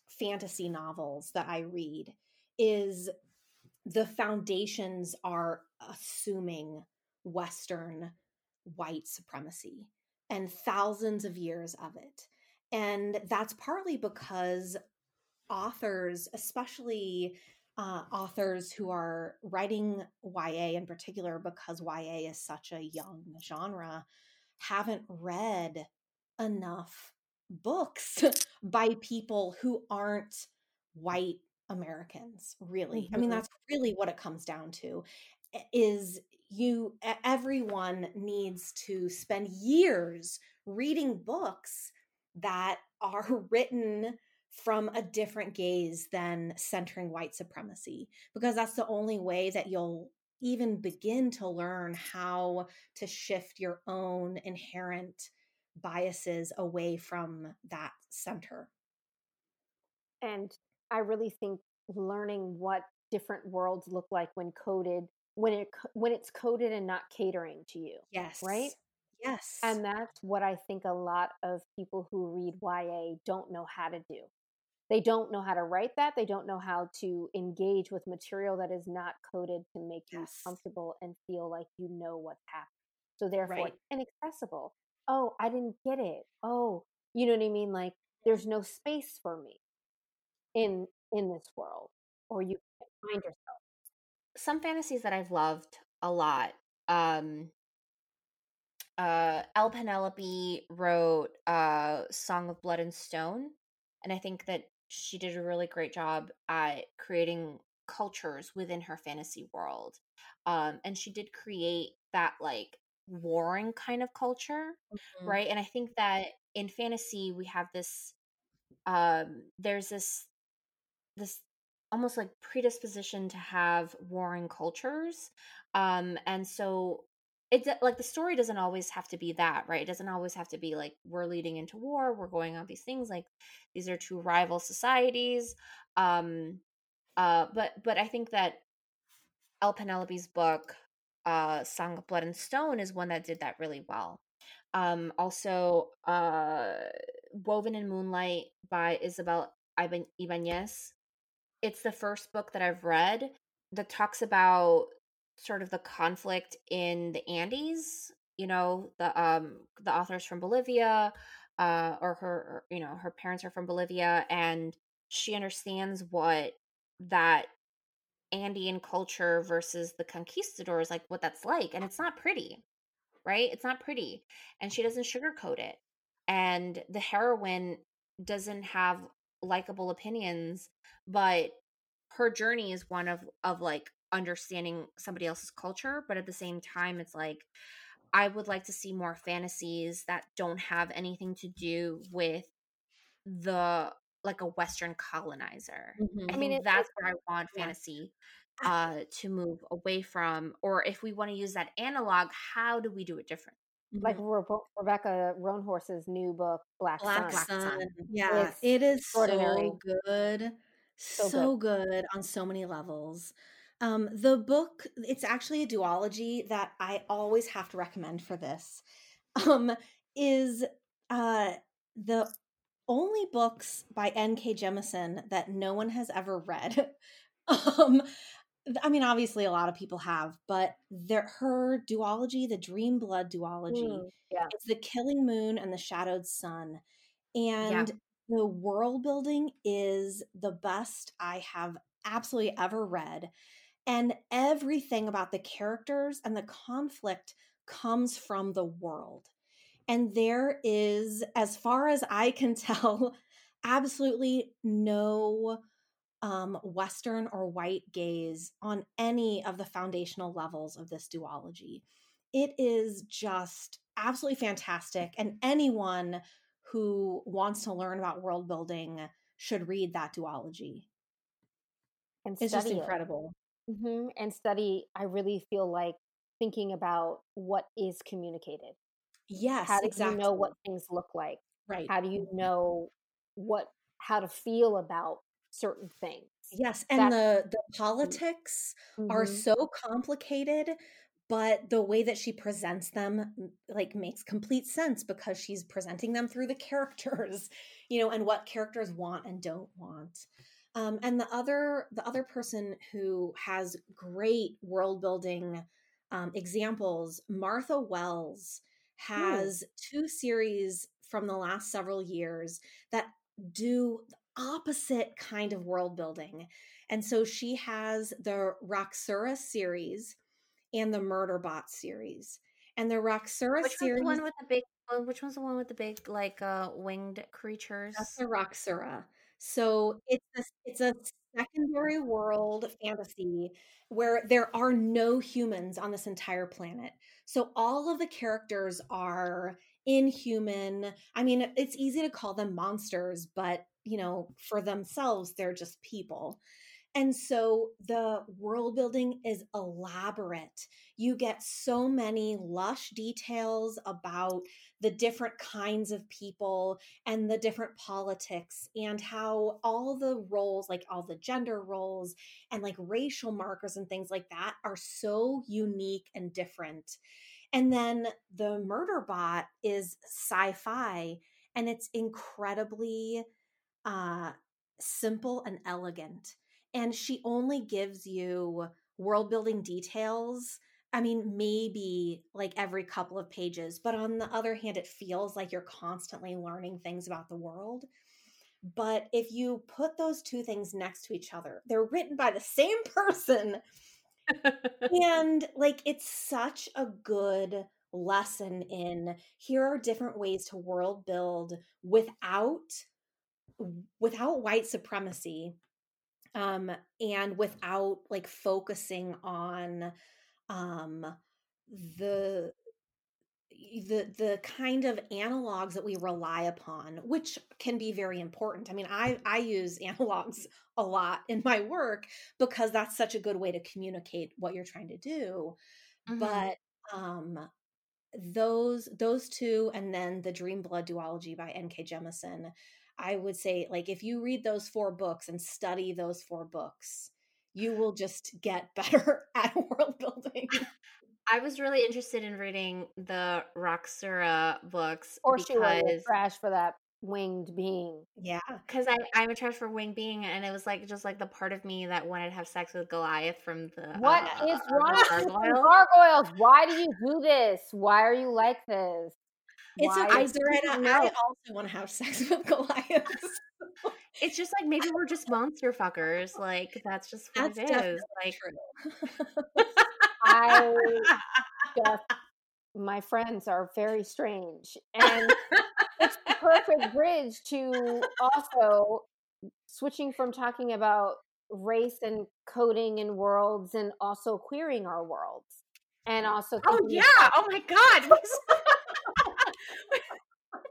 fantasy novels that I read is the foundations are assuming western white supremacy and thousands of years of it. And that's partly because authors, especially uh, authors who are writing YA in particular, because YA is such a young genre, haven't read enough books by people who aren't white Americans, really. Mm-hmm. I mean, mm-hmm. that's really what it comes down to is you everyone needs to spend years reading books that are written from a different gaze than centering white supremacy because that's the only way that you'll even begin to learn how to shift your own inherent biases away from that center. And I really think learning what different worlds look like when coded when it when it's coded and not catering to you. Yes. Right? Yes. And that's what I think a lot of people who read YA don't know how to do. They don't know how to write that. They don't know how to engage with material that is not coded to make yes. you comfortable and feel like you know what's happening. So therefore, right. inaccessible. Oh, I didn't get it. Oh, you know what I mean? Like there's no space for me in in this world, or you find yourself. Some fantasies that I've loved a lot. Um, uh, L. Penelope wrote uh, "Song of Blood and Stone," and I think that she did a really great job at creating cultures within her fantasy world. Um, and she did create that like warring kind of culture, mm-hmm. right? And I think that in fantasy we have this um there's this this almost like predisposition to have warring cultures. Um and so it's like the story doesn't always have to be that right it doesn't always have to be like we're leading into war we're going on these things like these are two rival societies um uh but but i think that L. Penelope's book uh song of blood and stone is one that did that really well um also uh woven in moonlight by isabel ibanez it's the first book that i've read that talks about sort of the conflict in the Andes. You know, the um the author's from Bolivia, uh, or her, you know, her parents are from Bolivia, and she understands what that Andean culture versus the conquistadors, like what that's like, and it's not pretty, right? It's not pretty, and she doesn't sugarcoat it, and the heroine doesn't have likable opinions, but her journey is one of of like understanding somebody else's culture but at the same time it's like i would like to see more fantasies that don't have anything to do with the like a western colonizer. Mm-hmm. i mean that's where i want fantasy uh to move away from or if we want to use that analog how do we do it different like mm-hmm. Rebecca Roanhorse's new book, Black, Black Sun. Sun. Yeah, it's it is so good, so, so good. good. on so many levels. Um, the book, it's actually a duology that I always have to recommend for this. Um, is uh, the only books by N.K. Jemisin that no one has ever read. um, I mean, obviously, a lot of people have, but there, her duology, the Dream Blood duology, mm, yeah. it's the Killing Moon and the Shadowed Sun, and yeah. the world building is the best I have absolutely ever read. And everything about the characters and the conflict comes from the world. And there is, as far as I can tell, absolutely no um, Western or white gaze on any of the foundational levels of this duology. It is just absolutely fantastic. And anyone who wants to learn about world building should read that duology. And it's just incredible. Mm-hmm. And study, I really feel like thinking about what is communicated. Yes, how do exactly. you know what things look like? Right. How do you know what how to feel about certain things? Yes, and the the politics mm-hmm. are so complicated, but the way that she presents them like makes complete sense because she's presenting them through the characters, you know, and what characters want and don't want. Um, and the other the other person who has great world building um, examples, Martha Wells hmm. has two series from the last several years that do opposite kind of world building. And so she has the Raksura series and the Murderbot series. And the Raksura which series. Which one's the one with the big? Which one's the one with the big, like, uh, winged creatures? That's the Raksura. So it's a, it's a secondary world fantasy where there are no humans on this entire planet. So all of the characters are inhuman. I mean, it's easy to call them monsters, but you know, for themselves, they're just people. And so the world building is elaborate. You get so many lush details about the different kinds of people and the different politics and how all the roles, like all the gender roles and like racial markers and things like that, are so unique and different. And then the murder bot is sci fi and it's incredibly uh, simple and elegant. And she only gives you world building details. I mean, maybe like every couple of pages, but on the other hand, it feels like you're constantly learning things about the world. But if you put those two things next to each other, they're written by the same person. and like, it's such a good lesson in here are different ways to world build without without white supremacy um and without like focusing on um the the the kind of analogs that we rely upon which can be very important i mean i i use analogs a lot in my work because that's such a good way to communicate what you're trying to do mm-hmm. but um those those two and then the dream blood duology by nk jemisin I would say, like, if you read those four books and study those four books, you will just get better at world building. I was really interested in reading the Raksura books. Or because... she was trash for that winged being. Yeah. Because I'm a trash for winged being, and it was like just like the part of me that wanted to have sex with Goliath from the. What uh, is wrong with gargoyles? Why do you do this? Why are you like this? It's Why? okay, Zaretta. I also want to have sex with Goliaths. it's just like maybe we're just monster fuckers. Like that's just what that's it is. Like I just my friends are very strange. And it's the perfect bridge to also switching from talking about race and coding and worlds and also queering our worlds. And also Oh yeah. oh my god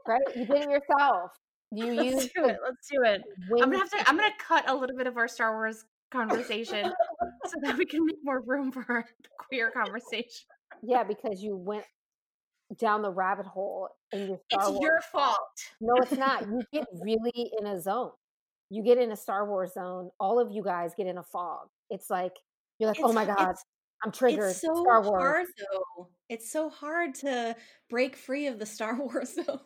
right? You did it yourself. You Let's use do it. Let's do it. I'm gonna have to. I'm gonna cut a little bit of our Star Wars conversation so that we can make more room for the queer conversation. Yeah, because you went down the rabbit hole in your Star It's Wars. your fault. No, it's not. You get really in a zone. You get in a Star Wars zone. All of you guys get in a fog. It's like you're like, it's, oh my god, I'm triggered. It's so Star Wars. hard though. It's so hard to break free of the Star Wars zone.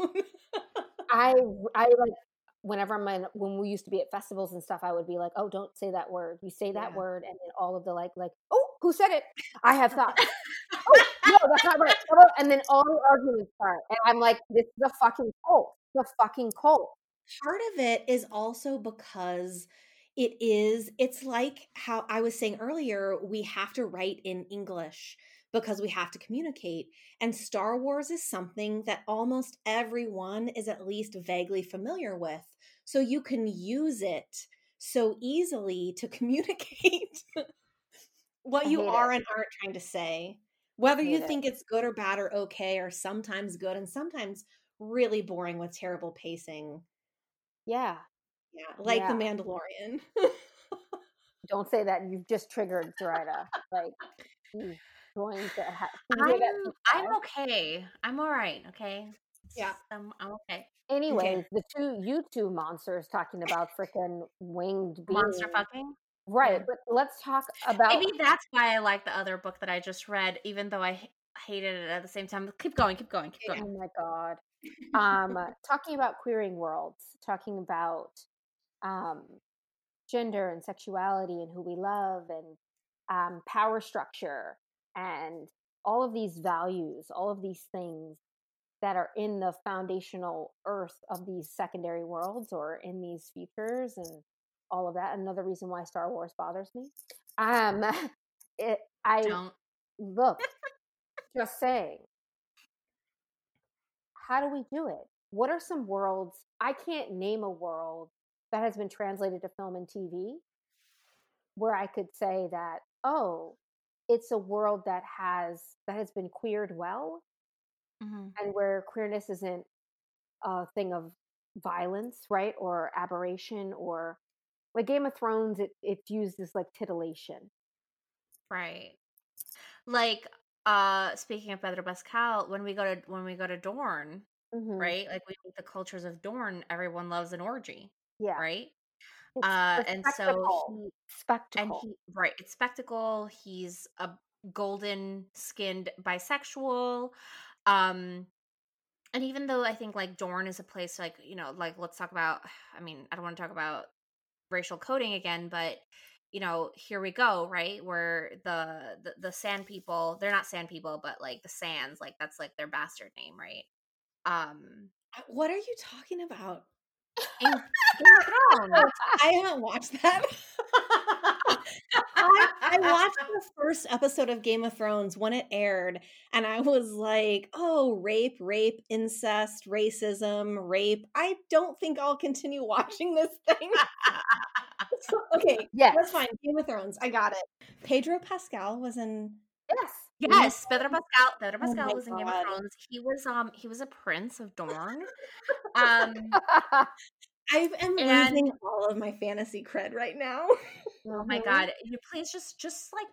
I I like whenever I'm in when we used to be at festivals and stuff, I would be like, "Oh, don't say that word. You say that yeah. word," and then all of the like, like, "Oh, who said it? I have thought." oh no, that's not right. And then all the arguments start, and I'm like, "This is a fucking cult. A fucking cult." Part of it is also because it is it's like how i was saying earlier we have to write in english because we have to communicate and star wars is something that almost everyone is at least vaguely familiar with so you can use it so easily to communicate what you are it. and aren't trying to say whether you it. think it's good or bad or okay or sometimes good and sometimes really boring with terrible pacing yeah yeah, like yeah. the Mandalorian. Don't say that. You've just triggered Zoraida. like he's going to. Ha- I'm, I'm okay. I'm all right. Okay. Yeah, I'm, I'm okay. Anyways, okay. the two you two monsters talking about freaking winged beings. monster fucking. Right, Yeah. but let's talk about Maybe that's why I like the other book that I just read, even though I hated it at the same time. Keep going, keep going, keep going. Oh my god. Um talking about queering worlds, talking about um gender and sexuality and who we love and um power structure and all of these values, all of these things that are in the foundational earth of these secondary worlds or in these futures and all of that. Another reason why Star Wars bothers me. Um it I Don't. look just saying how do we do it what are some worlds i can't name a world that has been translated to film and tv where i could say that oh it's a world that has that has been queered well Mhm. and where queerness isn't a thing of violence right or aberration or like game of thrones it, it's used as like titillation Right. Like, uh, speaking of Pedro Pascal, when we go to when we go to Dorne, Mhm. right? Like we the cultures of Dorne, everyone loves an orgy, yeah right? it's Uh, and so spectacle. he and he right, it's spectacle. He's a golden skinned bisexual. Um, and even though I think like Dorne is a place like, you know, like let's talk about I mean, I don't want to talk about racial coding again, but you know, here we go, right? Where the, the the sand people, they're not sand people, but like the sands, like that's like their bastard name, right? Um Uh, What are you talking about? Game of Thrones. I haven't watched that. I, I watched the first episode of Game of Thrones when it aired, and I was like, oh, rape, rape, incest, racism, rape. I don't think I'll continue watching this thing. okay, yes that's fine. Game of Thrones, I got it. Pedro Pascal was in. yes Yes, Pedro Pascal. Pedro Oh Pascal my was in Game of Thrones. He was um he was a prince of Dorne. Um I am And- losing all of my fantasy cred right now. oh my god, you please just just like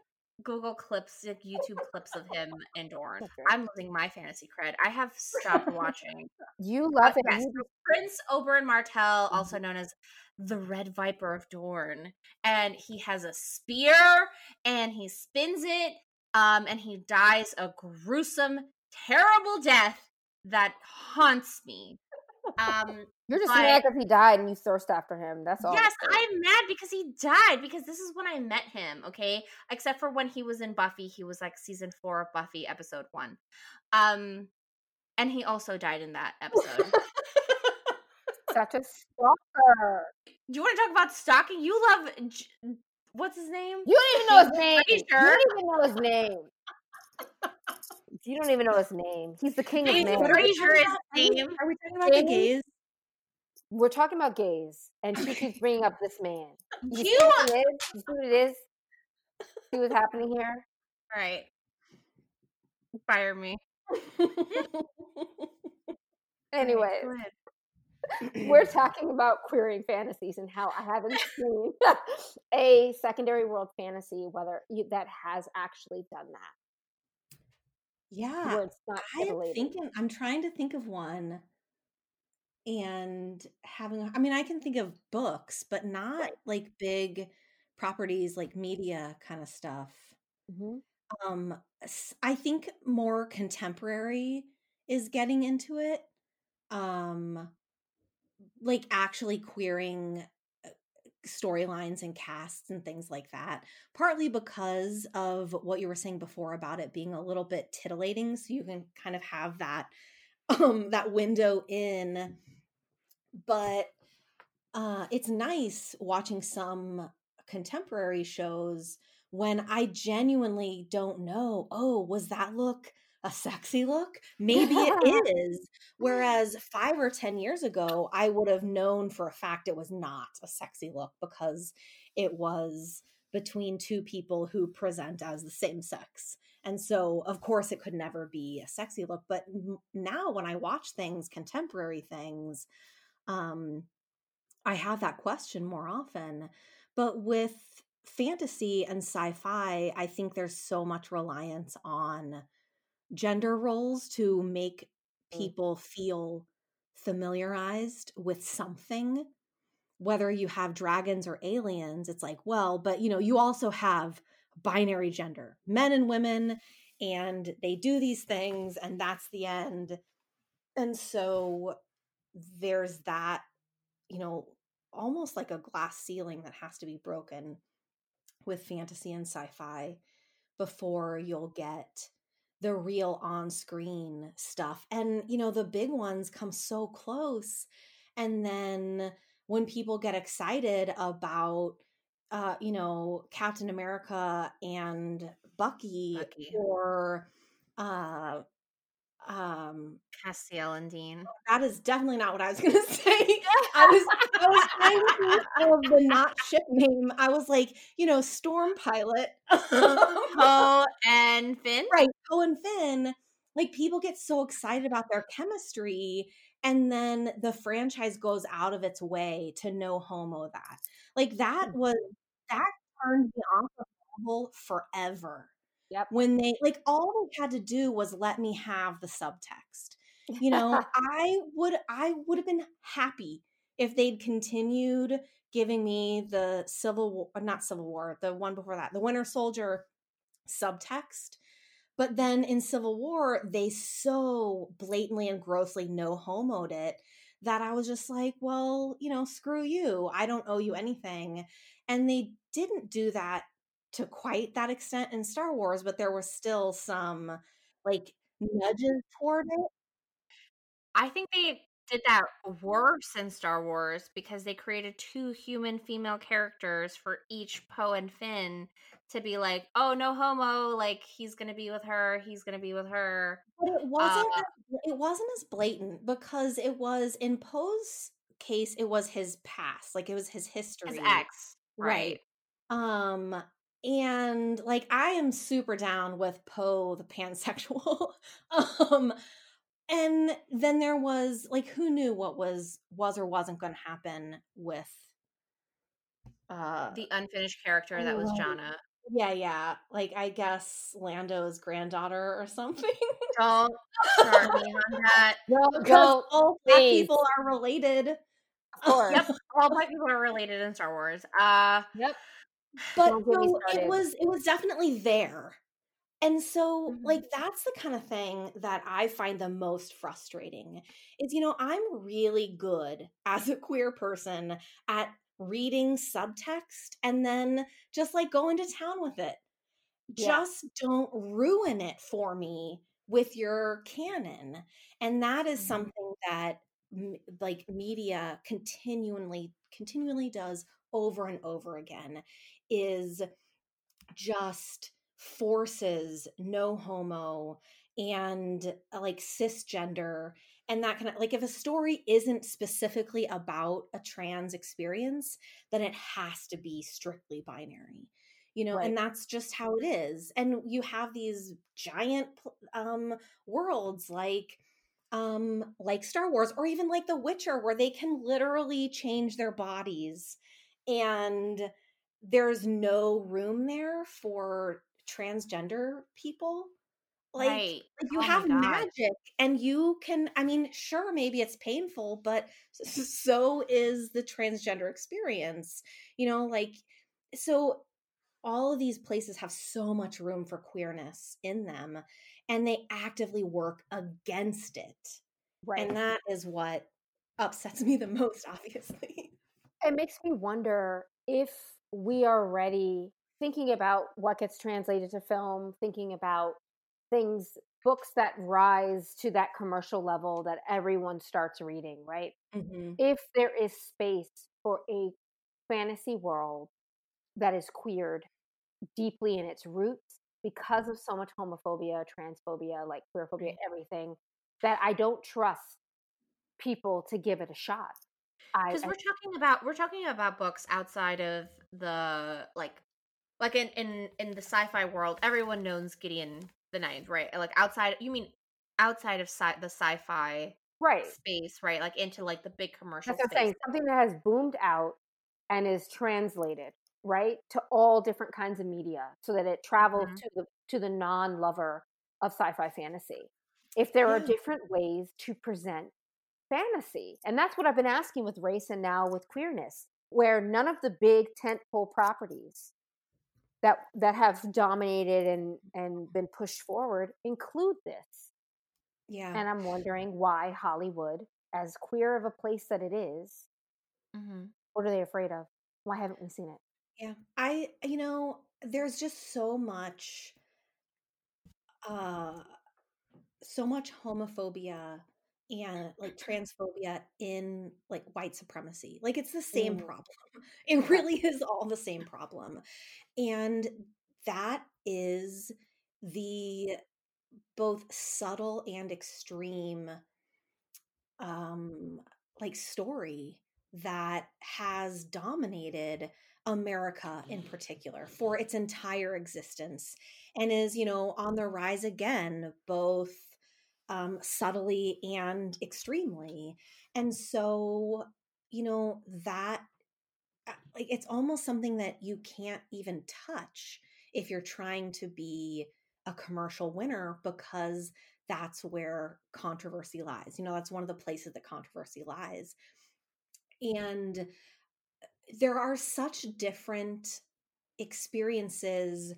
Google clips, like YouTube clips of him in Dorne. Okay. I'm losing my fantasy cred. I have stopped watching. You love it. yes, Prince Oberyn Martell, also known as the Red Viper of Dorne, and he has a spear and he spins it, um, and he dies a gruesome, terrible death that haunts me. Um, You're just But- mad because he died and you thirst after him. That's all. yes, I'm mad because he died because this is when I met him. Okay, except for when he was in Buffy, he was like season four of Buffy, episode one. Um, and he also died in that episode. Such a stalker. Do you want to talk about stalking? You love J- what's his name? You don't even know his name. Fraser. You don't even know his name. You don't even know his name. He's the king of James men. What are we Fraser is talking about? his name. Are we talking about the gays? We're talking about gays, and she keeps bringing up this man. You see what it is? You see what it is? See what's happening here? right? Fire me. Anyway, Go we're talking about queering fantasies and how I haven't seen a secondary world fantasy whether you, that has actually done that. Yeah, Where it's not I am thinking. I'm trying to think of one, and having. I mean, I can think of books, but not Right. like big properties like media kind of stuff. Mhm. Um, I think more contemporary is getting into it. Um, like actually queering storylines and casts and things like that. Partly because of what you were saying before about it being a little bit titillating, so you can kind of have that um that window in. But uh it's nice watching some contemporary shows when I genuinely don't know, oh, was that look a sexy look? Maybe it is. Whereas five or 10 years ago, I would have known for a fact it was not a sexy look because it was between two people who present as the same sex. And so, of course, it could never be a sexy look. But m- now, when I watch things, contemporary things, um, I have that question more often. But with fantasy and sci fi, I think there's so much reliance on gender roles to make Mm. people feel familiarized with something whether you have dragons or aliens, it's like, well, but you know, you also have binary gender, men and women, and they do these things, and that's the end. And so there's that, you know, almost like a glass ceiling that has to be broken with fantasy and sci fi before you'll get the real on screen stuff. And, you know, the big ones come so close. And then when people get excited about, uh, you know, Captain America and Bucky, Bucky. or uh, um Castiel and Dean. That is definitely not what I was gonna say. I was I was trying to think of the not ship name. I was like, you know, Storm Pilot. Poe and Finn. Right. Poe and Finn. Like people get so excited about their chemistry and then the franchise goes out of its way to no homo that. Like that mm. was that turned me off of Marvel forever. Yep. When they like all they had to do was let me have the subtext. You know, I would I would have been happy if they'd continued giving me the Civil War, uh, not Civil War, the one before that, the Winter Soldier subtext. But then in Civil War, they so blatantly and grossly no homoed it that I was just like, well, you know, screw you. I don't owe you anything. And they didn't do that to quite that extent in Star Wars, but there was still some like nudges toward it. I think they did that worse in Star Wars because they created two human female characters for each Poe and Finn to be like, oh no homo, like he's gonna be with her, he's gonna be with her. But it wasn't uh, it wasn't as blatant because it was in Poe's case, it was his past, like it was his history. His ex. Right. right. Um and like I am super down with Poe the pansexual. um and then there was like who knew what was was or wasn't going to happen with uh the unfinished character that was Jannah. Yeah, yeah. Like I guess Lando's granddaughter or something. Don't start me on that. No, because all black people are related. Of course. yep. All black people are related in Star Wars. Uh Yep but so it was it was definitely there and so mm-hmm. like that's the kind of thing that i find the most frustrating is you know i'm really good as a queer person at reading subtext and then just like going to town with it yeah. just don't ruin it for me with your canon and that is mm-hmm. something that like media continually continually does over and over again is just forces no homo and uh, like cisgender and that kind of like if a story isn't specifically about a trans experience then it has to be strictly binary you know right. and that's just how it is and you have these giant um worlds like um like Star Wars or even like The Witcher where they can literally change their bodies and there's no room there for transgender people like, right. like you oh have magic and you can i mean sure maybe it's painful but so is the transgender experience you know like so all of these places have so much room for queerness in them and they actively work against it right. and that is what upsets me the most obviously. It makes me wonder if we are ready thinking about what gets translated to film, thinking about things, books that rise to that commercial level that everyone starts reading, right? Mm-hmm. If there is space for a fantasy world that is queered deeply in its roots because of so much homophobia, transphobia, like queerphobia, everything, that I don't trust people to give it a shot because we're talking about we're talking about books outside of the like like in in in the sci-fi world everyone knows gideon the ninth right? Like outside you mean outside of sci- the sci-fi right. space right? Like into like the big commercial That's saying something that has boomed out and is translated right to all different kinds of media so that it travels mm-hmm. to the to the non-lover of sci-fi fantasy. If there are different ways to present fantasy. And that's what I've been asking with race and now with queerness. where none of the big tentpole properties that that have dominated and and been pushed forward include this. Yeah. And I'm wondering why Hollywood, as queer of a place that it is, Mm-hmm. what are they afraid of? Why haven't we seen it? Yeah. I you know, there's just so much uh so much homophobia and like transphobia in like white supremacy. Like it's the same Mm. problem. It really is all the same problem. And that is the both subtle and extreme um like story that has dominated America in particular for its entire existence and is, you know, on the rise again, both um, subtly and extremely. And so, you know, that uh, like it's almost something that you can't even touch if you're trying to be a commercial winner because that's where controversy lies. You know, that's one of the places that controversy lies. And there are such different experiences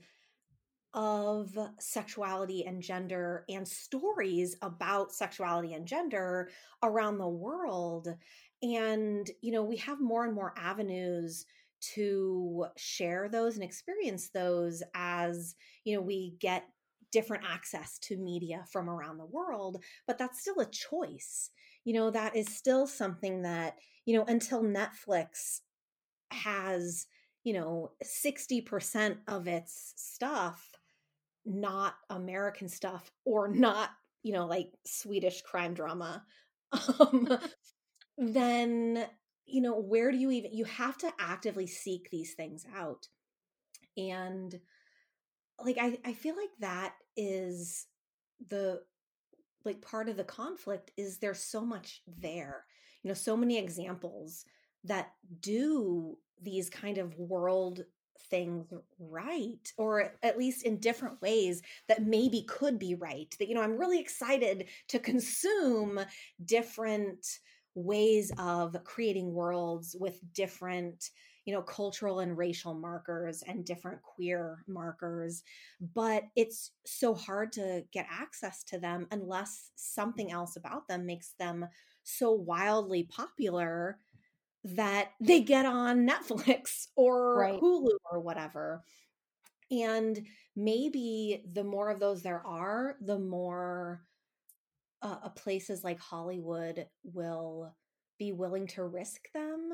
of sexuality and gender and stories about sexuality and gender around the world. And you know we have more and more avenues to share those and experience those as you know we get different access to media from around the world but that's still a choice. You know that is still something that you know until netflix has you know 60% of its stuff not American stuff or not, you know, like Swedish crime drama, um, then, you know, where do you even, you have to actively seek these things out. And like, I, I feel like that is the, like part of the conflict is there's so much there, you know, so many examples that do these kind of world things right or at least in different ways that maybe could be right that you know i'm really excited to consume different ways of creating worlds with different you know cultural and racial markers and different queer markers but it's so hard to get access to them unless something else about them makes them so wildly popular that they get on Netflix or Right. Hulu or whatever. And maybe the more of those there are, the more uh, uh, places like Hollywood will be willing to risk them.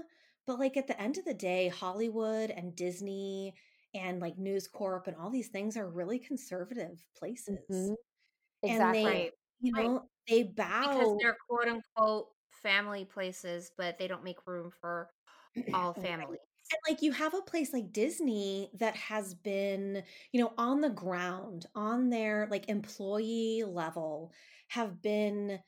But like at the end of the day, Hollywood and Disney and like News Corp and all these things are really conservative places. Mhm. And they, Right. you Right. know, they Because they're quote unquote family places, but they don't make room for all families. And like you have a place like Disney that has been, you know, on the ground, on their like employee level, have been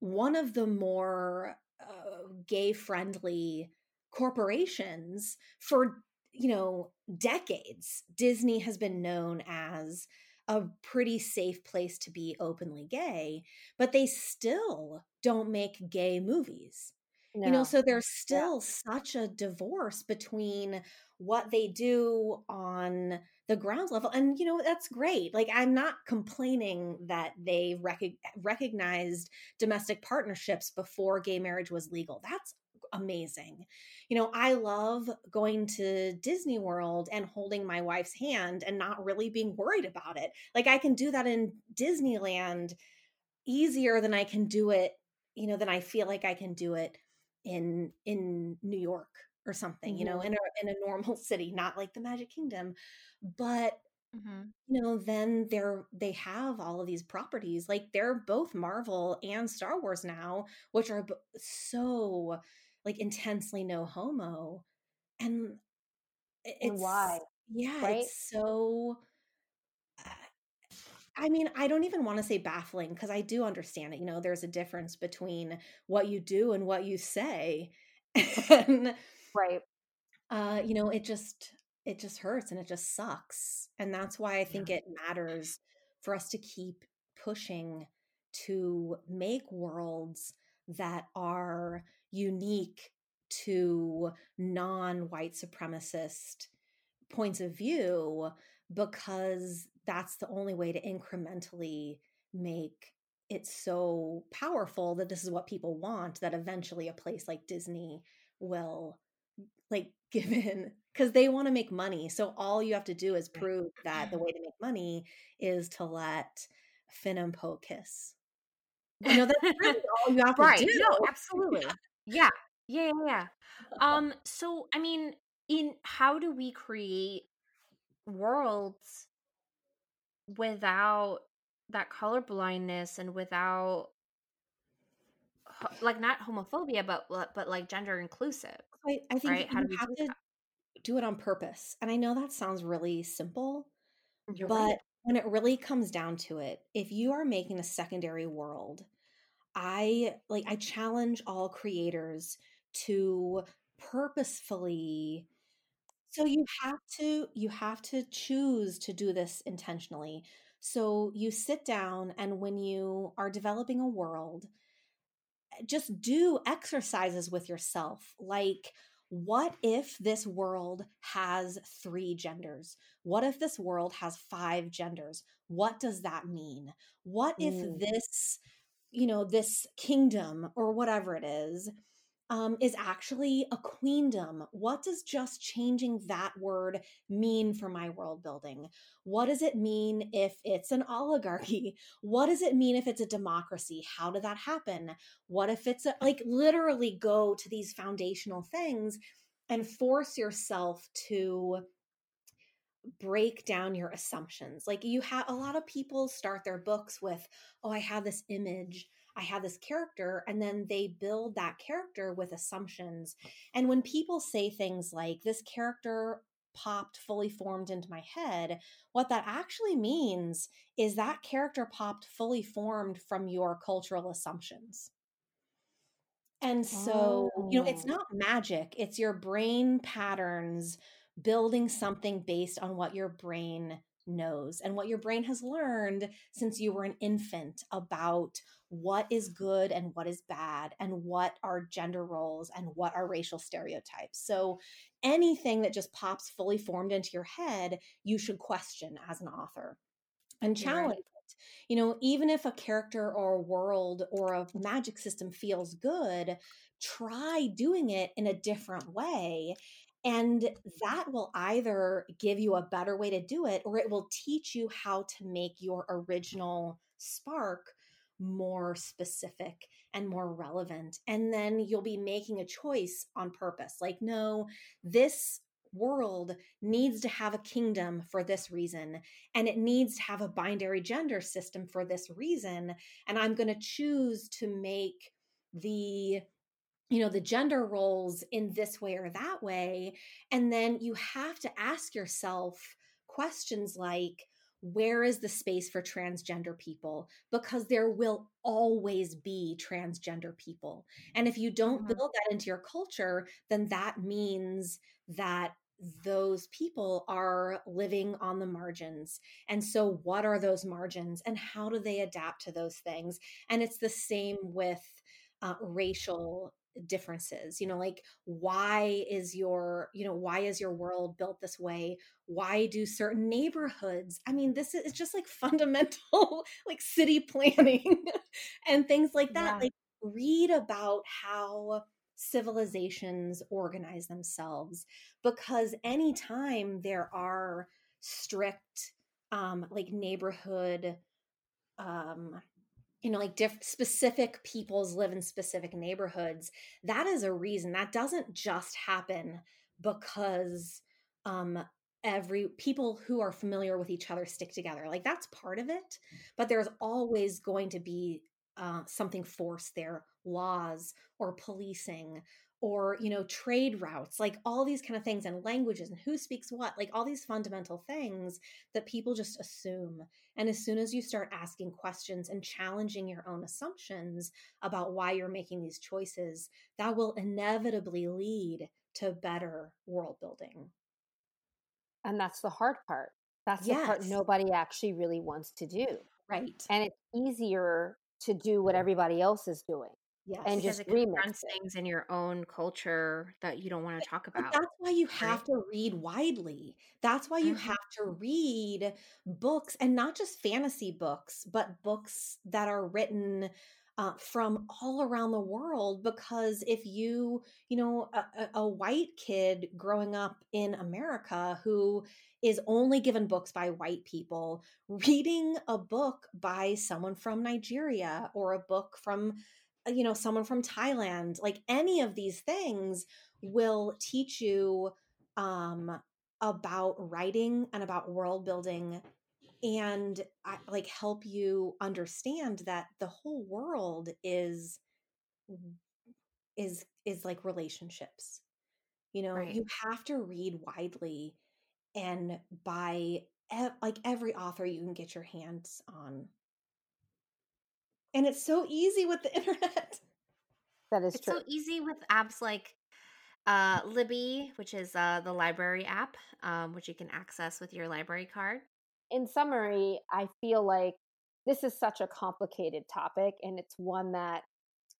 one of the more uh, gay friendly corporations for, you know, decades. Disney has been known as a pretty safe place to be openly gay, but they still don't make gay movies. You know so there's still such a divorce between what they do on the ground level and you know that's great like i'm not complaining that they rec- recognized domestic partnerships before gay marriage was legal that's amazing you know i love going to disney world and holding my wife's hand and not really being worried about it like i can do that in disneyland easier than i can do it you know than i feel like i can do it in in New York or something, you know, in a in a normal city, not like the Magic Kingdom. But Mm-hmm. you know, then they're they have all of these properties. Like they're both Marvel and Star Wars now, which are b- so like intensely no homo. And i- And why, yeah, right? it's so I mean, I don't even want to say baffling because I do understand it. You know, there's a difference between what you do and what you say. and Right. uh, you know, it just it just hurts and it just sucks. And that's why I think it matters for us to keep pushing to make worlds that are unique to non-white supremacist points of view because that's the only way to incrementally make it so powerful that this is what people want that eventually a place like Disney will like give in because they want to make money. So all you have to do is prove that the mm-hmm. way to make money is to let Finn and Poe kiss. You know, that's really all you have to right. do. No, absolutely. Yeah. yeah. Yeah, yeah, Um, so I mean, in how do we create worlds without that color blindness and without like not homophobia but but like gender inclusive I, I think right? How do we have do to that? do it on purpose. And I know that sounds really simple, You're but right. When it really comes down to it, if you are making a secondary world, I like I challenge all creators to purposefully so you have to you have to choose to do this intentionally. So you sit down and when you are developing a world, eh, just do exercises with yourself like what if this world has three genders? What if this world has five genders? What does that mean? What if Mm. this, you know, this kingdom or whatever it is, um, is actually a queendom. What does just changing that word mean for my world building? What does it mean if it's an oligarchy? What does it mean if it's a democracy? How did that happen? What if it's a, like literally go to these foundational things and force yourself to break down your assumptions. Like you have a lot of people start their books with, oh, I have this image, I have this character, and then they build that character with assumptions. And when people say things like, this character popped fully formed into my head, what that actually means is that character popped fully formed from your cultural assumptions. And so, you know, it's Oh. not magic, it's your brain patterns building something based on what your brain knows and what your brain has learned since you were an infant about what is good and what is bad and what are gender roles and what are racial stereotypes. So anything that just pops fully formed into your head, you should question as an author and You're right. challenge it. You know, even if a character or a world or a magic system feels good, try doing it in a different way. And mm-hmm. that will either give you a better way to do it or it will teach you how to make your original spark more specific and more relevant. And then you'll be making a choice on purpose. Like, no, this world needs to have a kingdom for this reason and it needs to have a binary gender system for this reason and i'm going to choose to make the you know the gender roles in this way or that way and then you have to ask yourself questions like where is the space for transgender people because there will always be transgender people and if you don't Mhm. build that into your culture then that means that those people are living on the margins. And so, what are those margins and how do they adapt to those things? And it's the same with uh, racial differences you know like why is your you know why is your world built this way why do certain neighborhoods i mean this is just like fundamental like city planning and things like that Yeah. like read about how civilizations organize themselves because anytime there are strict um like neighborhood um you know like diff- specific peoples live in specific neighborhoods that is a reason that doesn't just happen because um every people who are familiar with each other stick together like that's part of it but there's always going to be uh, something forced there laws or policing or you know trade routes like all these kind of things and languages and who speaks what like all these fundamental things that people just assume and as soon as you start asking questions and challenging your own assumptions about why you're making these choices that will inevitably lead to better world building And that's the hard part. That's the part nobody actually really wants to do. right And it's easier to do what everybody else is doing. Yes. and because just it remix confronts it. things in your own culture that you don't want to talk But about. that's why you have to read widely. That's why you Mhm. have to read books and not just fantasy books, but books that are written uh, from all around the world. Because if you, you know, a, a white kid growing up in America who is only given books by white people, reading a book by someone from Nigeria or a book from, you know, someone from Thailand, like any of these things will teach you um about writing and about world building and I, like help you understand that the whole world is is is like relationships you know Right. you have to read widely and by e- like every author you can get your hands on and it's so easy with the internet that is true. It's true so easy with apps like uh, Libby, which is uh, the library app, um, which you can access with your library card. in summary, I feel like this is such a complicated topic and it's one that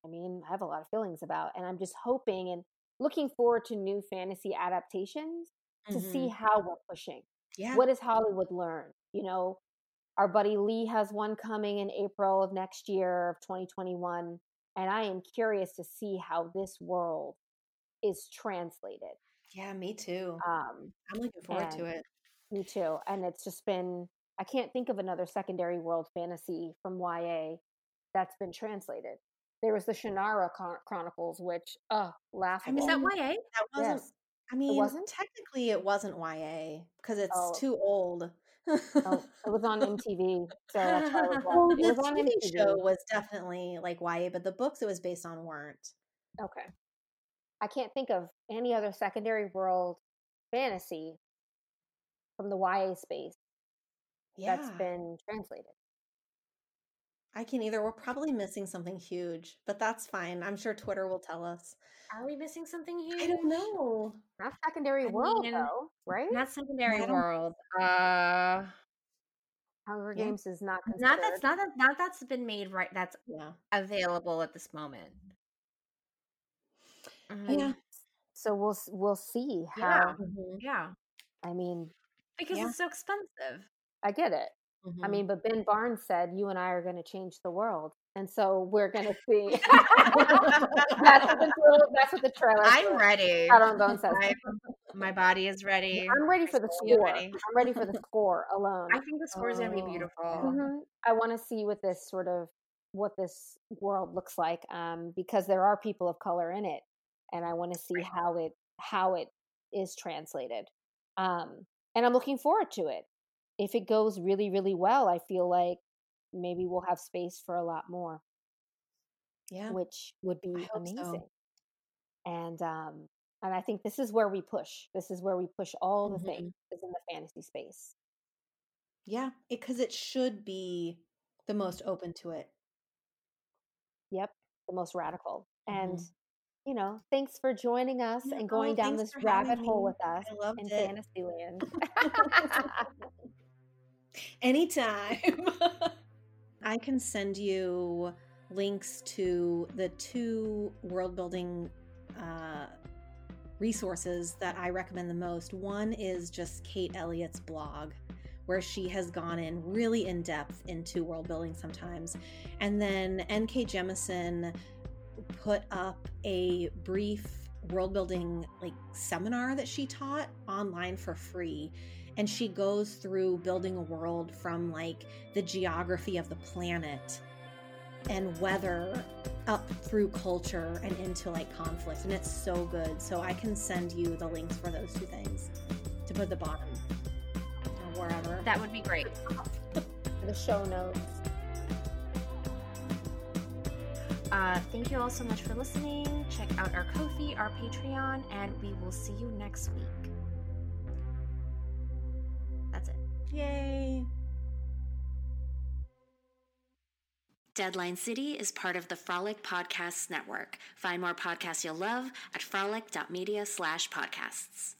I mean, I have a lot of feelings about and I'm just hoping and looking forward to new fantasy adaptations to see Mhm. how we're pushing. yeah What does Hollywood learn? You know, our buddy Leigh has one coming in April of next year of 2021 and I am curious to see how this world is translated. yeah me too Um i'm looking forward to it Me too. And it's just been, I can't think of another secondary world fantasy from YA that's been translated. There was the Shannara Chronicles, which, uh, laughable. Is that YA? that wasn't Yes. i mean wasn't? technically it wasn't ya because it's Oh. too old Oh, it was on MTV. So that's why I was well. It the was on TV MTV. show was definitely like YA, but the books it was based on weren't. Okay. I can't think of any other secondary world fantasy from the YA space Yeah, that's been translated. I can either. We're probably missing something huge, but that's fine. I'm sure Twitter will tell us. Are we missing something huge? I don't know. Not secondary I world, mean, though, right? Not secondary world. Uh, Hunger Yeah. Games is not considered. not that's not that not that's been made right. That's Yeah, available at this moment. Mhm. yeah, so we'll we'll see how Yeah. mhm, Yeah, i mean because Yeah. it's so expensive. i get it i mhm. mean but ben barnes said you and i are going to change the world and so we're going to see that's what the trailer, that's what the trailer I'm ready. Shadow and Bone says. My, my body is ready. i'm ready for the score ready. i'm ready for the score alone I think the score is gonna be Oh, beautiful. Mhm. i want to see what this sort of what this world looks like um, because there are people of color in it and i want to see how it how it is translated um, and i'm looking forward to it if it goes really really well i feel like maybe we'll have space for a lot more yeah. which would be hope so. amazing and um and i think this is where we push this is where we push all the Mhm. things is in the fantasy space Yeah, because it, should be the most open to it. Yep, the most radical. And Mhm. you know, thanks for joining us Yeah, and going oh, down this rabbit hole me. with us in it. Fantasyland. Anytime. I can send you links to the two world building uh, resources that I recommend the most. One is just Kate Elliott's blog, where she has gone in really in depth into world building sometimes. And then N.K. Jemisin put up a brief world building like seminar that she taught online for free and she goes through building a world from like the geography of the planet and weather up through culture and into like conflict and it's so good so i can send you the links for those two things to put at the bottom or wherever That would be great. the show notes. Uh, thank you all so much for listening. Check out our Ko-fi, our Patreon, and we will see you next week. Yay Deadline City is part of the Frolic Podcasts Network. Find more podcasts you'll love at frolic.media slash podcasts.